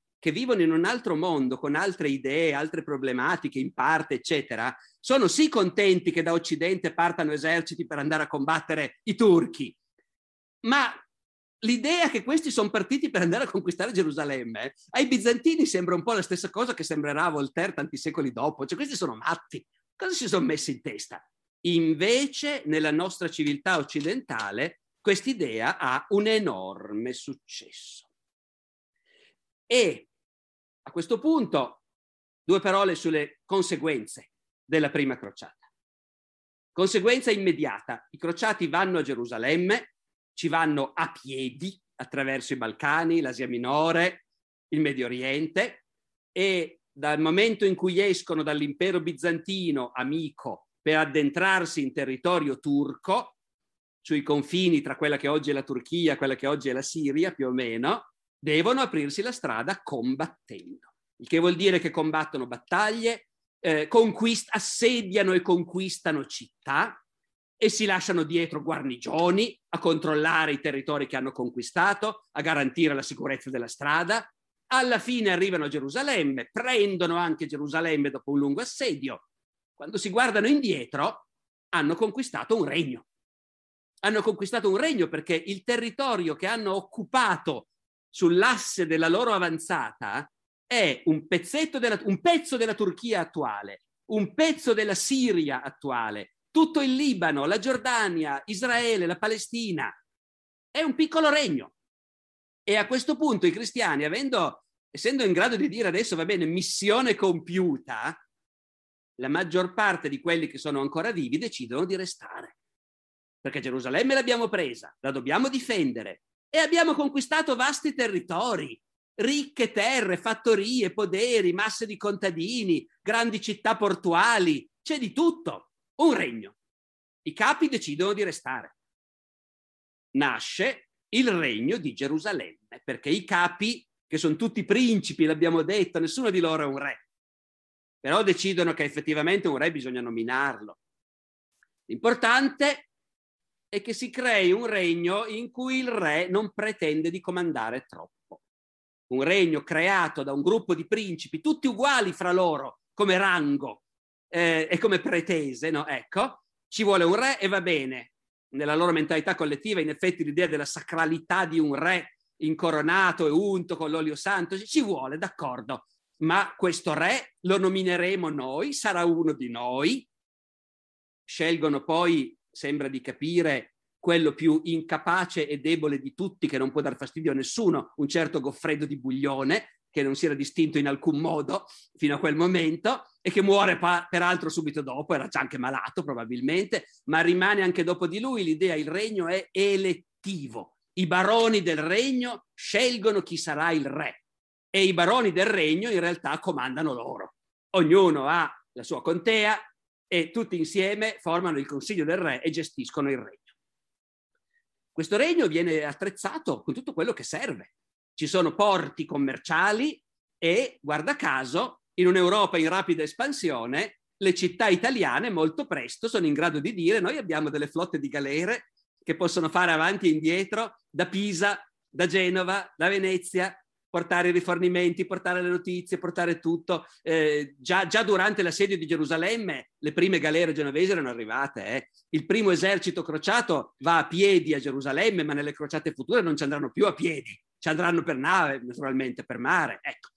che vivono in un altro mondo, con altre idee, altre problematiche in parte, eccetera, sono sì contenti che da Occidente partano eserciti per andare a combattere i turchi, ma l'idea che questi sono partiti per andare a conquistare Gerusalemme, ai bizantini sembra un po' la stessa cosa che sembrerà a Voltaire tanti secoli dopo, cioè questi sono matti, cosa si sono messi in testa? Invece nella nostra civiltà occidentale quest'idea ha un enorme successo. E a questo punto, due parole sulle conseguenze della prima crociata. Conseguenza immediata, i crociati vanno a Gerusalemme, ci vanno a piedi attraverso i Balcani, l'Asia Minore, il Medio Oriente e dal momento in cui escono dall'impero bizantino amico per addentrarsi in territorio turco, sui confini tra quella che oggi è la Turchia e quella che oggi è la Siria, più o meno, devono aprirsi la strada combattendo, il che vuol dire che combattono battaglie, eh, conquist- assediano e conquistano città e si lasciano dietro guarnigioni a controllare i territori che hanno conquistato, a garantire la sicurezza della strada. Alla fine arrivano a Gerusalemme, prendono anche Gerusalemme dopo un lungo assedio. Quando si guardano indietro, hanno conquistato un regno. Hanno conquistato un regno perché il territorio che hanno occupato sull'asse della loro avanzata è un, della, un pezzo della Turchia attuale, un pezzo della Siria attuale, tutto il Libano, la Giordania, Israele, la Palestina. È un piccolo regno. E a questo punto i cristiani, avendo, essendo in grado di dire adesso va bene, missione compiuta, la maggior parte di quelli che sono ancora vivi decidono di restare. Perché Gerusalemme l'abbiamo presa, la dobbiamo difendere, e abbiamo conquistato vasti territori, ricche terre, fattorie, poderi, masse di contadini, grandi città portuali, c'è di tutto, un regno. I capi decidono di restare. Nasce il regno di Gerusalemme, perché i capi, che sono tutti principi, l'abbiamo detto, nessuno di loro è un re, però decidono che effettivamente un re bisogna nominarlo. L'importante è che si crei un regno in cui il re non pretende di comandare troppo. Un regno creato da un gruppo di principi, tutti uguali fra loro, come rango eh, e come pretese, no? Ecco, ci vuole un re e va bene. Nella loro mentalità collettiva, in effetti, l'idea della sacralità di un re incoronato e unto con l'olio santo ci vuole, d'accordo. Ma questo re lo nomineremo noi, sarà uno di noi. Scelgono poi sembra di capire quello più incapace e debole di tutti, che non può dar fastidio a nessuno, un certo Goffredo di Buglione, che non si era distinto in alcun modo fino a quel momento e che muore pa- peraltro subito dopo, era già anche malato probabilmente, ma rimane anche dopo di lui l'idea, il regno è elettivo. I baroni del regno scelgono chi sarà il re. e i baroni del regno in realtà comandano loro. Ognuno ha la sua contea e tutti insieme formano il consiglio del re e gestiscono il regno. Questo regno viene attrezzato con tutto quello che serve. Ci sono porti commerciali e, guarda caso, in un'Europa in rapida espansione, le città italiane molto presto sono in grado di dire noi abbiamo delle flotte di galere che possono fare avanti e indietro da Pisa, da Genova, da Venezia, portare i rifornimenti, portare le notizie, portare tutto. Eh, già, già, durante l'assedio di Gerusalemme le prime galere genovesi erano arrivate. Eh. Il primo esercito crociato va a piedi a Gerusalemme, ma nelle crociate future non ci andranno più a piedi, ci andranno per nave, naturalmente per mare. Ecco.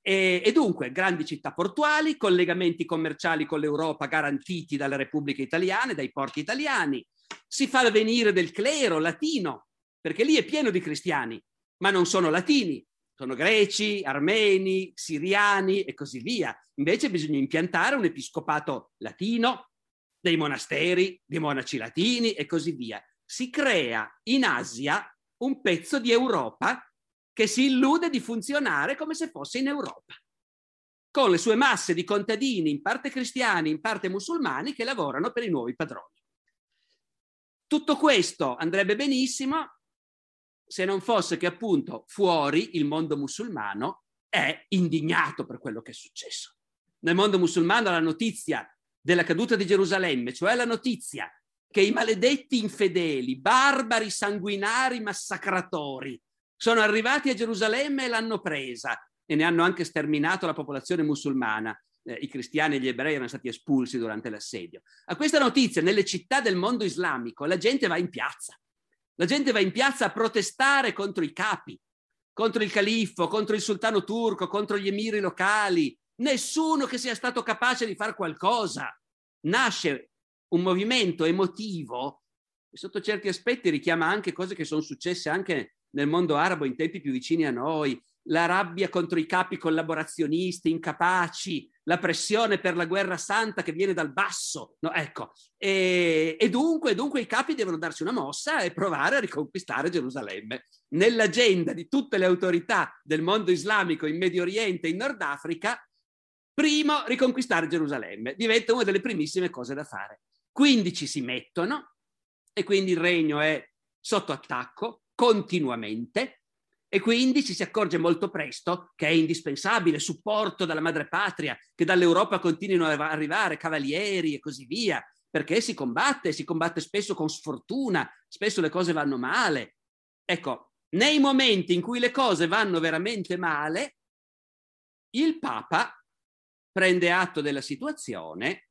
E, e dunque grandi città portuali, collegamenti commerciali con l'Europa garantiti dalle repubbliche italiane, dai porti italiani. Si fa venire del clero latino, perché lì è pieno di cristiani, ma non sono latini, sono greci, armeni, siriani e così via. Invece bisogna impiantare un episcopato latino, dei monasteri, dei monaci latini e così via. Si crea in Asia un pezzo di Europa che si illude di funzionare come se fosse in Europa, con le sue masse di contadini, in parte cristiani, in parte musulmani, che lavorano per i nuovi padroni. Tutto questo andrebbe benissimo se non fosse che appunto fuori il mondo musulmano è indignato per quello che è successo. Nel mondo musulmano la notizia della caduta di Gerusalemme, cioè la notizia che i maledetti infedeli, barbari, sanguinari, massacratori, sono arrivati a Gerusalemme e l'hanno presa e ne hanno anche sterminato la popolazione musulmana. Eh, I cristiani e gli ebrei erano stati espulsi durante l'assedio. A questa notizia, nelle città del mondo islamico, la gente va in piazza. La gente va in piazza a protestare contro i capi, contro il califfo, contro il sultano turco, contro gli emiri locali. Nessuno che sia stato capace di fare qualcosa. Nasce un movimento emotivo che sotto certi aspetti richiama anche cose che sono successe anche nel mondo arabo in tempi più vicini a noi, la rabbia contro i capi collaborazionisti, incapaci, la pressione per la guerra santa che viene dal basso. No, ecco. e, e dunque, dunque, i capi devono darsi una mossa e provare a riconquistare Gerusalemme. Nell'agenda di tutte le autorità del mondo islamico in Medio Oriente e in Nord Africa, primo, riconquistare Gerusalemme. Diventa una delle primissime cose da fare. Quindi ci si mettono e quindi il regno è sotto attacco, continuamente e quindi ci si accorge molto presto che è indispensabile supporto dalla madrepatria, che dall'Europa continuino ad arrivare cavalieri e così via, perché si combatte, si combatte spesso con sfortuna, spesso le cose vanno male. Ecco, nei momenti in cui le cose vanno veramente male, il Papa prende atto della situazione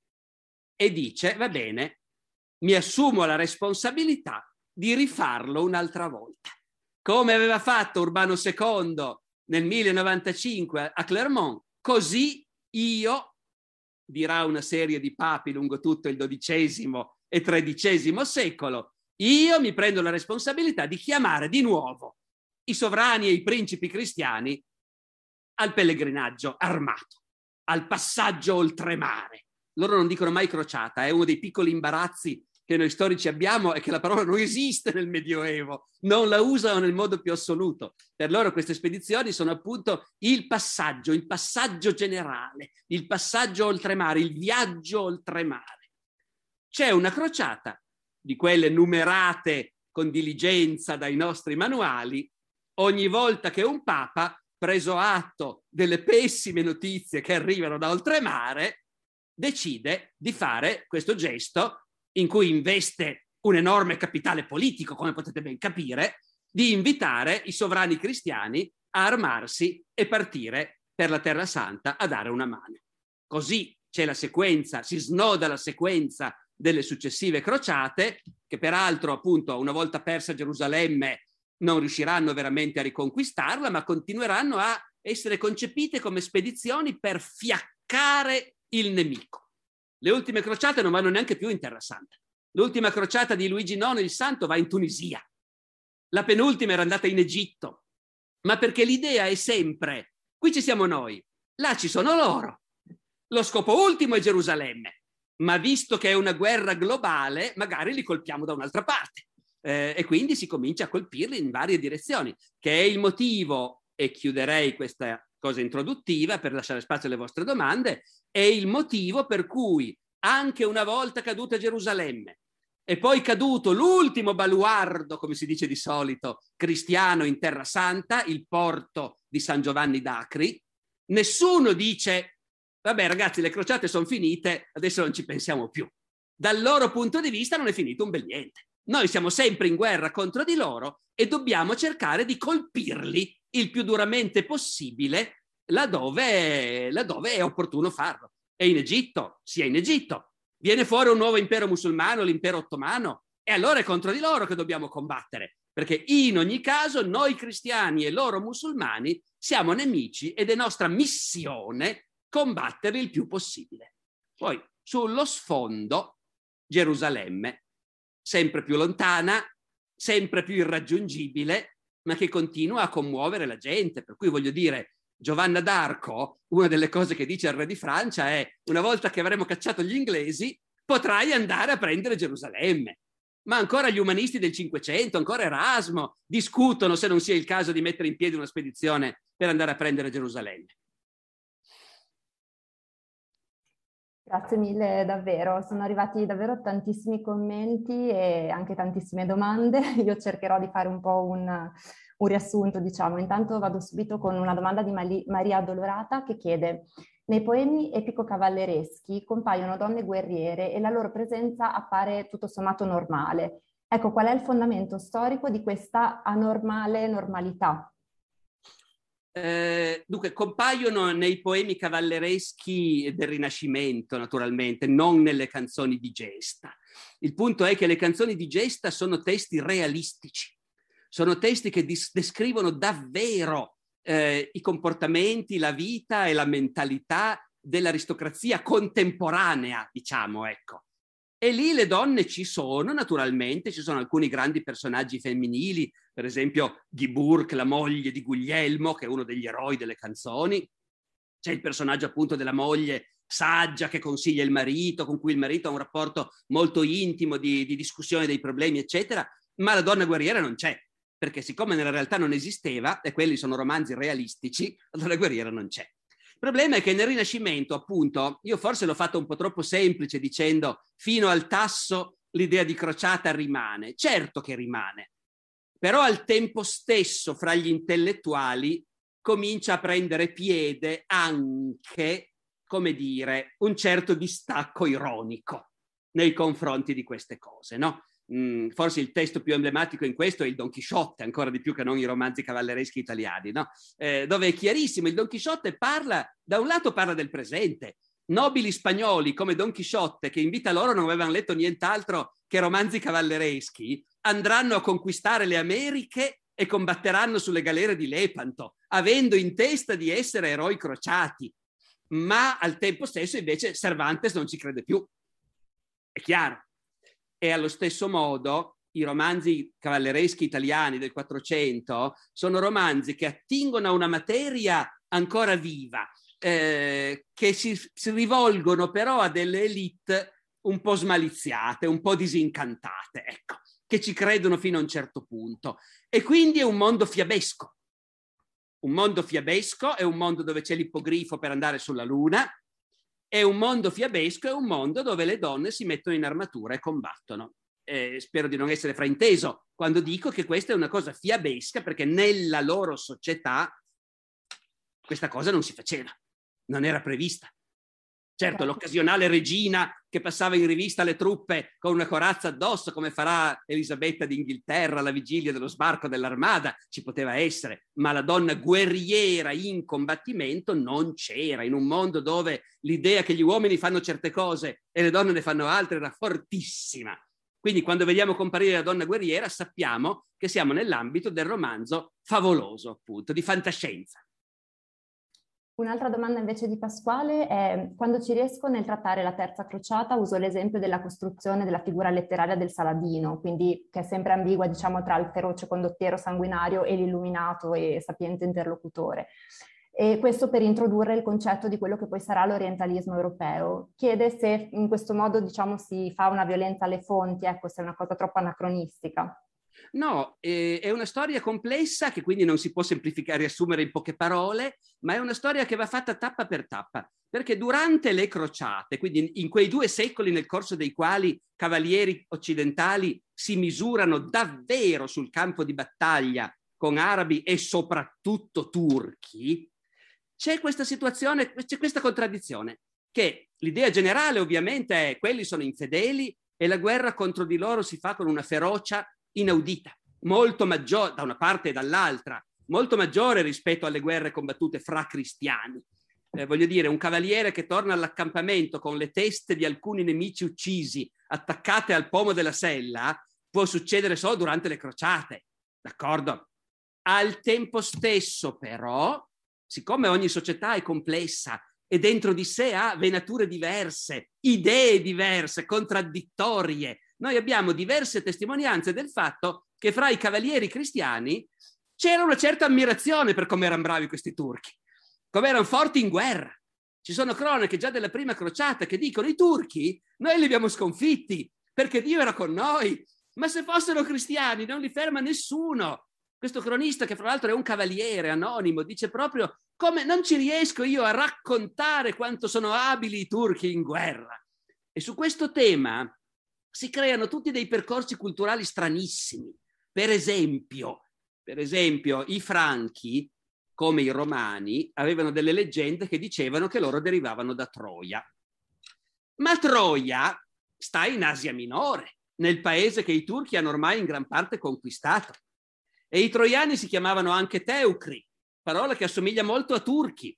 e dice, va bene, mi assumo la responsabilità di rifarlo un'altra volta. Come aveva fatto Urbano II nel 1095 a Clermont, così io, dirà una serie di papi lungo tutto il XII e XIII secolo, io mi prendo la responsabilità di chiamare di nuovo i sovrani e i principi cristiani al pellegrinaggio armato, al passaggio oltremare. Loro non dicono mai crociata, è uno dei piccoli imbarazzi che noi storici abbiamo è che la parola non esiste nel Medioevo, non la usano nel modo più assoluto. Per loro queste spedizioni sono appunto il passaggio, il passaggio generale, il passaggio oltremare, il viaggio oltremare. C'è una crociata di quelle numerate con diligenza dai nostri manuali, ogni volta che un papa, preso atto delle pessime notizie che arrivano da oltremare, decide di fare questo gesto in cui investe un enorme capitale politico, come potete ben capire, di invitare i sovrani cristiani a armarsi e partire per la Terra Santa a dare una mano. Così c'è la sequenza, si snoda la sequenza delle successive crociate, che peraltro appunto una volta persa Gerusalemme non riusciranno veramente a riconquistarla, ma continueranno a essere concepite come spedizioni per fiaccare il nemico. Le ultime crociate non vanno neanche più in Terra Santa. L'ultima crociata di Luigi IX il Santo va in Tunisia. La penultima era andata in Egitto. Ma perché l'idea è sempre, qui ci siamo noi, là ci sono loro. Lo scopo ultimo è Gerusalemme. Ma visto che è una guerra globale, magari li colpiamo da un'altra parte. Eh, e quindi si comincia a colpirli in varie direzioni, che è il motivo, e chiuderei questa cosa introduttiva per lasciare spazio alle vostre domande, è il motivo per cui anche una volta caduta Gerusalemme e poi caduto l'ultimo baluardo, come si dice di solito, cristiano in Terra Santa, il porto di San Giovanni d'Acri, nessuno dice, vabbè ragazzi, le crociate sono finite, adesso non ci pensiamo più. Dal loro punto di vista non è finito un bel niente. Noi siamo sempre in guerra contro di loro e dobbiamo cercare di colpirli il più duramente possibile laddove, laddove è opportuno farlo. E in Egitto, sia in Egitto, viene fuori un nuovo impero musulmano, l'impero ottomano, e allora è contro di loro che dobbiamo combattere, perché in ogni caso noi cristiani e loro musulmani siamo nemici ed è nostra missione combatterli il più possibile. Poi sullo sfondo Gerusalemme, sempre più lontana, sempre più irraggiungibile, ma che continua a commuovere la gente. Per cui voglio dire, Giovanna d'Arco, una delle cose che dice al re di Francia è una volta che avremo cacciato gli inglesi, potrai andare a prendere Gerusalemme. Ma ancora gli umanisti del Cinquecento, ancora Erasmo, discutono se non sia il caso di mettere in piedi una spedizione per andare a prendere Gerusalemme. Grazie mille davvero, sono arrivati davvero tantissimi commenti e anche tantissime domande. Io cercherò di fare un po' un, un riassunto, diciamo. Intanto vado subito con una domanda di Maria Dolorata che chiede nei poemi epico-cavallereschi compaiono donne guerriere e la loro presenza appare tutto sommato normale. Ecco, qual è il fondamento storico di questa anormale normalità? Eh, dunque, compaiono nei poemi cavallereschi del Rinascimento, naturalmente, non nelle canzoni di gesta. Il punto è che le canzoni di gesta sono testi realistici, sono testi che dis- descrivono davvero eh, i comportamenti, la vita e la mentalità dell'aristocrazia contemporanea, diciamo, ecco. E lì le donne ci sono, naturalmente, ci sono alcuni grandi personaggi femminili, per esempio Giburg, la moglie di Guglielmo, che è uno degli eroi delle canzoni. C'è il personaggio appunto della moglie saggia che consiglia il marito, con cui il marito ha un rapporto molto intimo di, di discussione dei problemi, eccetera, ma la donna guerriera non c'è, perché siccome nella realtà non esisteva, e quelli sono romanzi realistici, donna guerriera non c'è. Il problema è che nel Rinascimento, appunto, io forse l'ho fatto un po' troppo semplice dicendo fino al tasso l'idea di crociata rimane. Certo che rimane, però al tempo stesso fra gli intellettuali comincia a prendere piede anche, come dire, un certo distacco ironico nei confronti di queste cose, no? Mm, forse il testo più emblematico in questo è il Don Chisciotte, ancora di più che non i romanzi cavallereschi italiani, no? eh, dove è chiarissimo, il Don Chisciotte parla, da un lato parla del presente, nobili spagnoli come Don Chisciotte, che in vita loro non avevano letto nient'altro che romanzi cavallereschi, andranno a conquistare le Americhe e combatteranno sulle galere di Lepanto, avendo in testa di essere eroi crociati. Ma al tempo stesso invece Cervantes non ci crede più. È chiaro e allo stesso modo i romanzi cavallereschi italiani del Quattrocento sono romanzi che attingono a una materia ancora viva, eh, che si, si rivolgono però a delle elite un po' smaliziate, un po' disincantate, ecco, che ci credono fino a un certo punto. E quindi è un mondo fiabesco. Un mondo fiabesco è un mondo dove c'è l'ippogrifo per andare sulla luna, è un mondo fiabesco, è un mondo dove le donne si mettono in armatura e combattono. Eh, spero di non essere frainteso quando dico che questa è una cosa fiabesca perché nella loro società questa cosa non si faceva, non era prevista. Certo, certo, l'occasionale regina che passava in rivista le truppe con una corazza addosso, come farà Elisabetta d'Inghilterra alla vigilia dello sbarco dell'armada, ci poteva essere, ma la donna guerriera in combattimento non c'era. In un mondo dove l'idea che gli uomini fanno certe cose e le donne ne fanno altre era fortissima. Quindi quando vediamo comparire la donna guerriera sappiamo che siamo nell'ambito del romanzo favoloso, appunto, di fantascienza. Un'altra domanda invece di Pasquale è quando ci riesco nel trattare la terza crociata uso l'esempio della costruzione della figura letteraria del Saladino, quindi che è sempre ambigua diciamo tra il feroce condottiero sanguinario e l'illuminato e sapiente interlocutore. E questo per introdurre il concetto di quello che poi sarà l'orientalismo europeo. Chiede se in questo modo diciamo si fa una violenza alle fonti, ecco se è una cosa troppo anacronistica. No, eh, è una storia complessa che quindi non si può semplificare, riassumere in poche parole, ma è una storia che va fatta tappa per tappa, perché durante le crociate, quindi in quei due secoli nel corso dei quali cavalieri occidentali si misurano davvero sul campo di battaglia con arabi e soprattutto turchi, c'è questa situazione, c'è questa contraddizione, che l'idea generale ovviamente è quelli sono infedeli e la guerra contro di loro si fa con una ferocia inaudita, molto maggiore da una parte e dall'altra, molto maggiore rispetto alle guerre combattute fra cristiani. Eh, voglio dire, un cavaliere che torna all'accampamento con le teste di alcuni nemici uccisi attaccate al pomo della sella può succedere solo durante le crociate, d'accordo? Al tempo stesso, però, siccome ogni società è complessa e dentro di sé ha venature diverse, idee diverse, contraddittorie, noi abbiamo diverse testimonianze del fatto che fra i cavalieri cristiani c'era una certa ammirazione per come erano bravi questi turchi, come erano forti in guerra. Ci sono cronache già della prima crociata che dicono i turchi noi li abbiamo sconfitti perché Dio era con noi, ma se fossero cristiani non li ferma nessuno. Questo cronista, che fra l'altro è un cavaliere anonimo, dice proprio come non ci riesco io a raccontare quanto sono abili i turchi in guerra. E su questo tema si creano tutti dei percorsi culturali stranissimi. Per esempio, per esempio, i franchi, come i romani, avevano delle leggende che dicevano che loro derivavano da Troia. Ma Troia sta in Asia Minore, nel paese che i turchi hanno ormai in gran parte conquistato. E i troiani si chiamavano anche Teucri, parola che assomiglia molto a turchi.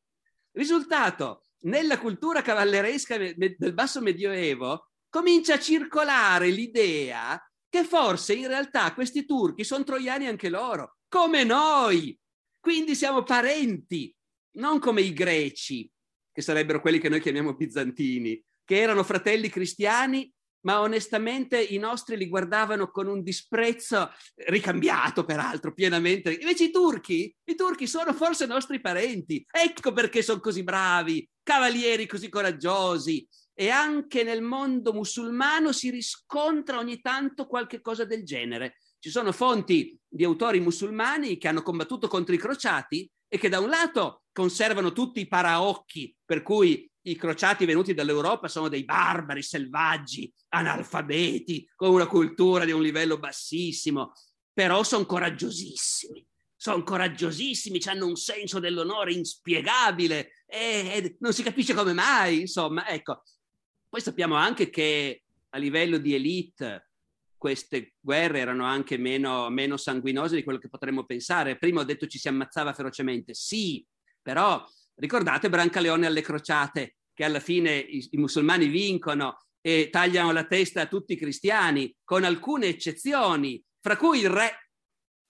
Risultato, nella cultura cavalleresca del basso medioevo comincia a circolare l'idea che forse in realtà questi turchi sono troiani anche loro, come noi. Quindi siamo parenti, non come i greci, che sarebbero quelli che noi chiamiamo bizantini, che erano fratelli cristiani, ma onestamente i nostri li guardavano con un disprezzo ricambiato, peraltro, pienamente. Invece i turchi, i turchi sono forse nostri parenti. Ecco perché sono così bravi, cavalieri così coraggiosi, e anche nel mondo musulmano si riscontra ogni tanto qualche cosa del genere. Ci sono fonti di autori musulmani che hanno combattuto contro i crociati e che da un lato conservano tutti i paraocchi per cui i crociati venuti dall'Europa sono dei barbari selvaggi, analfabeti, con una cultura di un livello bassissimo, però sono coraggiosissimi. Sono coraggiosissimi, hanno un senso dell'onore inspiegabile e, e non si capisce come mai, insomma, ecco, poi sappiamo anche che a livello di elite queste guerre erano anche meno, meno sanguinose di quello che potremmo pensare. Prima ho detto ci si ammazzava ferocemente, sì, però ricordate Brancaleone alle crociate, che alla fine i, i musulmani vincono e tagliano la testa a tutti i cristiani, con alcune eccezioni, fra cui il re,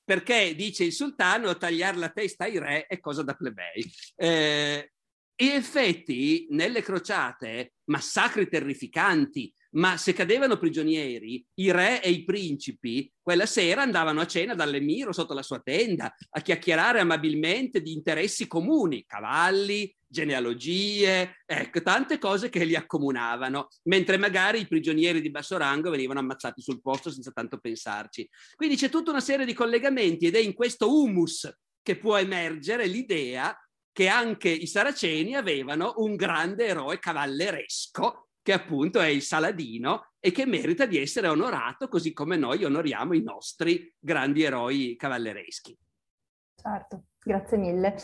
perché dice il sultano tagliare la testa ai re è cosa da plebei. Eh, in effetti, nelle crociate, massacri terrificanti, ma se cadevano prigionieri, i re e i principi quella sera andavano a cena dall'emiro sotto la sua tenda a chiacchierare amabilmente di interessi comuni, cavalli, genealogie, ecco, tante cose che li accomunavano, mentre magari i prigionieri di basso rango venivano ammazzati sul posto senza tanto pensarci. Quindi c'è tutta una serie di collegamenti ed è in questo humus che può emergere l'idea che anche i saraceni avevano un grande eroe cavalleresco, che appunto è il Saladino e che merita di essere onorato così come noi onoriamo i nostri grandi eroi cavallereschi. Certo, grazie mille.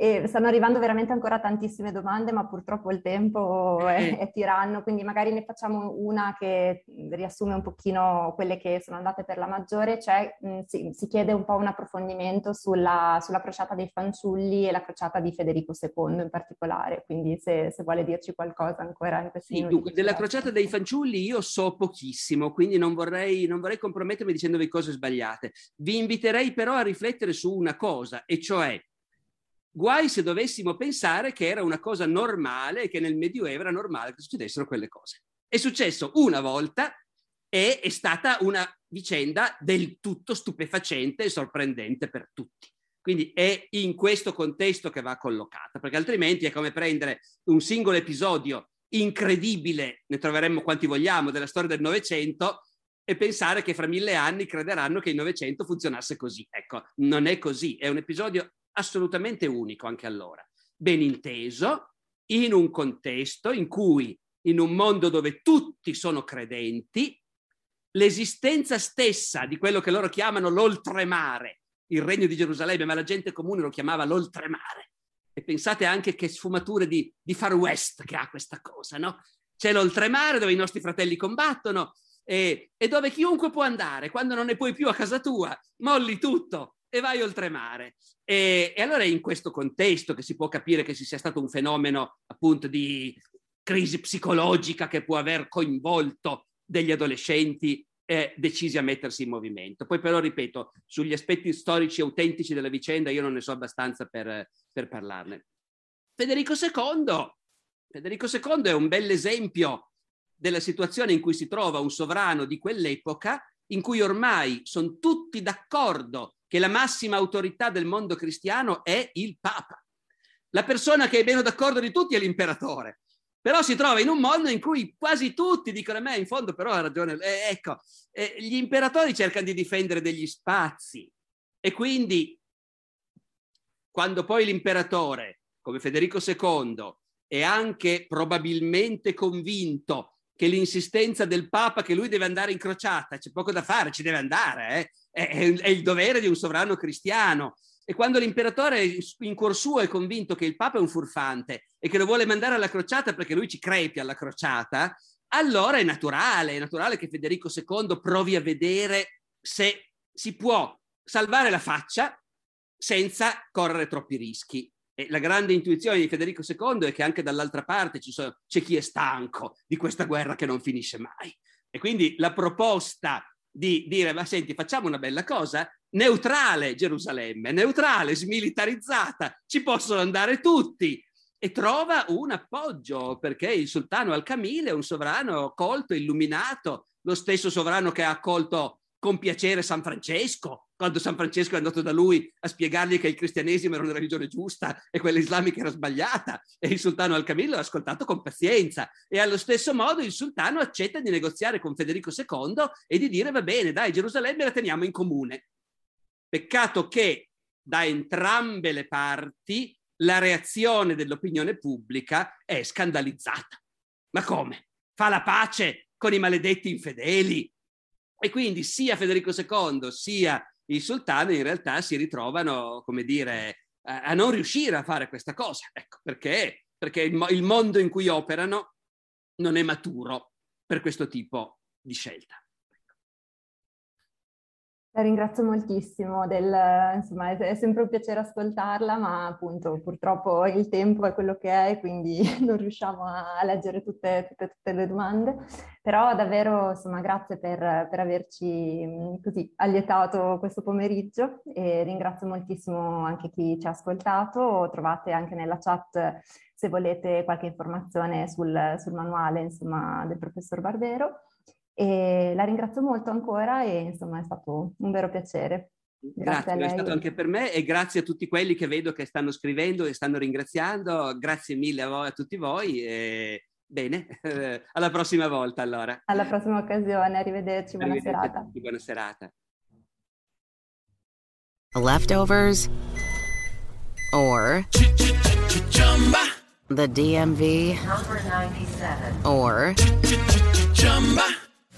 E stanno arrivando veramente ancora tantissime domande, ma purtroppo il tempo è, è, tiranno, quindi magari ne facciamo una che riassume un pochino quelle che sono andate per la maggiore, cioè mh, sì, si chiede un po' un approfondimento sulla, sulla, crociata dei fanciulli e la crociata di Federico II in particolare, quindi se, se vuole dirci qualcosa ancora in questi sì, minuti. Dunque, della crociata dei fanciulli io so pochissimo, quindi non vorrei, non vorrei compromettermi dicendovi cose sbagliate. Vi inviterei però a riflettere su una cosa, e cioè Guai se dovessimo pensare che era una cosa normale e che nel Medioevo era normale che succedessero quelle cose. È successo una volta e è stata una vicenda del tutto stupefacente e sorprendente per tutti. Quindi è in questo contesto che va collocata, perché altrimenti è come prendere un singolo episodio incredibile, ne troveremmo quanti vogliamo, della storia del Novecento e pensare che fra mille anni crederanno che il Novecento funzionasse così. Ecco, non è così, è un episodio assolutamente unico anche allora. Ben inteso, in un contesto in cui, in un mondo dove tutti sono credenti, l'esistenza stessa di quello che loro chiamano l'oltremare, il regno di Gerusalemme, ma la gente comune lo chiamava l'oltremare. E pensate anche che sfumature di, di Far West che ha questa cosa, no? C'è l'oltremare dove i nostri fratelli combattono e, e dove chiunque può andare, quando non ne puoi più a casa tua, molli tutto e vai oltremare. E, e allora è in questo contesto che si può capire che ci sia stato un fenomeno appunto di crisi psicologica che può aver coinvolto degli adolescenti eh, decisi a mettersi in movimento. Poi però, ripeto, sugli aspetti storici autentici della vicenda io non ne so abbastanza per, per parlarne. Federico II Federico II è un bell'esempio della situazione in cui si trova un sovrano di quell'epoca, in cui ormai sono tutti d'accordo che la massima autorità del mondo cristiano è il Papa. La persona che è meno d'accordo di tutti è l'imperatore, però si trova in un mondo in cui quasi tutti dicono a me in fondo però ha ragione, eh, ecco, eh, gli imperatori cercano di difendere degli spazi e quindi quando poi l'imperatore, come Federico II, è anche probabilmente convinto che l'insistenza del Papa che lui deve andare in crociata, c'è poco da fare, ci deve andare, eh? è, è, il dovere di un sovrano cristiano. E quando l'imperatore in cuor suo è convinto che il Papa è un furfante e che lo vuole mandare alla crociata perché lui ci crepi alla crociata, allora è naturale, è naturale che Federico II provi a vedere se si può salvare la faccia senza correre troppi rischi. E la grande intuizione di Federico II è che anche dall'altra parte sono, c'è chi è stanco di questa guerra che non finisce mai. E quindi la proposta di dire, ma senti, facciamo una bella cosa, neutrale Gerusalemme, neutrale, smilitarizzata, ci possono andare tutti. E trova un appoggio perché il sultano Al-Kamil è un sovrano colto, illuminato, lo stesso sovrano che ha accolto con piacere San Francesco, quando San Francesco è andato da lui a spiegargli che il cristianesimo era una religione giusta e quella islamica era sbagliata, e il sultano Al-Kamil l'ha ascoltato con pazienza. E allo stesso modo il sultano accetta di negoziare con Federico II e di dire va bene, dai, Gerusalemme la teniamo in comune. Peccato che da entrambe le parti la reazione dell'opinione pubblica è scandalizzata. Ma come? Fa la pace con i maledetti infedeli? E quindi sia Federico II sia il sultano in realtà si ritrovano, come dire, a, a non riuscire a fare questa cosa. Ecco, perché? Perché il, il mondo in cui operano non è maturo per questo tipo di scelta. La ringrazio moltissimo, del, insomma è, sempre un piacere ascoltarla, ma appunto purtroppo il tempo è quello che è, quindi non riusciamo a, leggere tutte, tutte, tutte, le domande, però davvero insomma grazie per, per averci così allietato questo pomeriggio e ringrazio moltissimo anche chi ci ha ascoltato, trovate anche nella chat se volete qualche informazione sul, sul manuale insomma, del professor Barbero. E la ringrazio molto ancora e insomma è stato un vero piacere. Grazie, grazie è stato anche per me e grazie a tutti quelli che vedo che stanno scrivendo e stanno ringraziando. Grazie mille a, voi, a tutti voi. E... Bene, alla prossima volta allora. Alla prossima occasione, arrivederci, buona arrivederci serata. Tutti, buona serata. Leftovers or the DMV or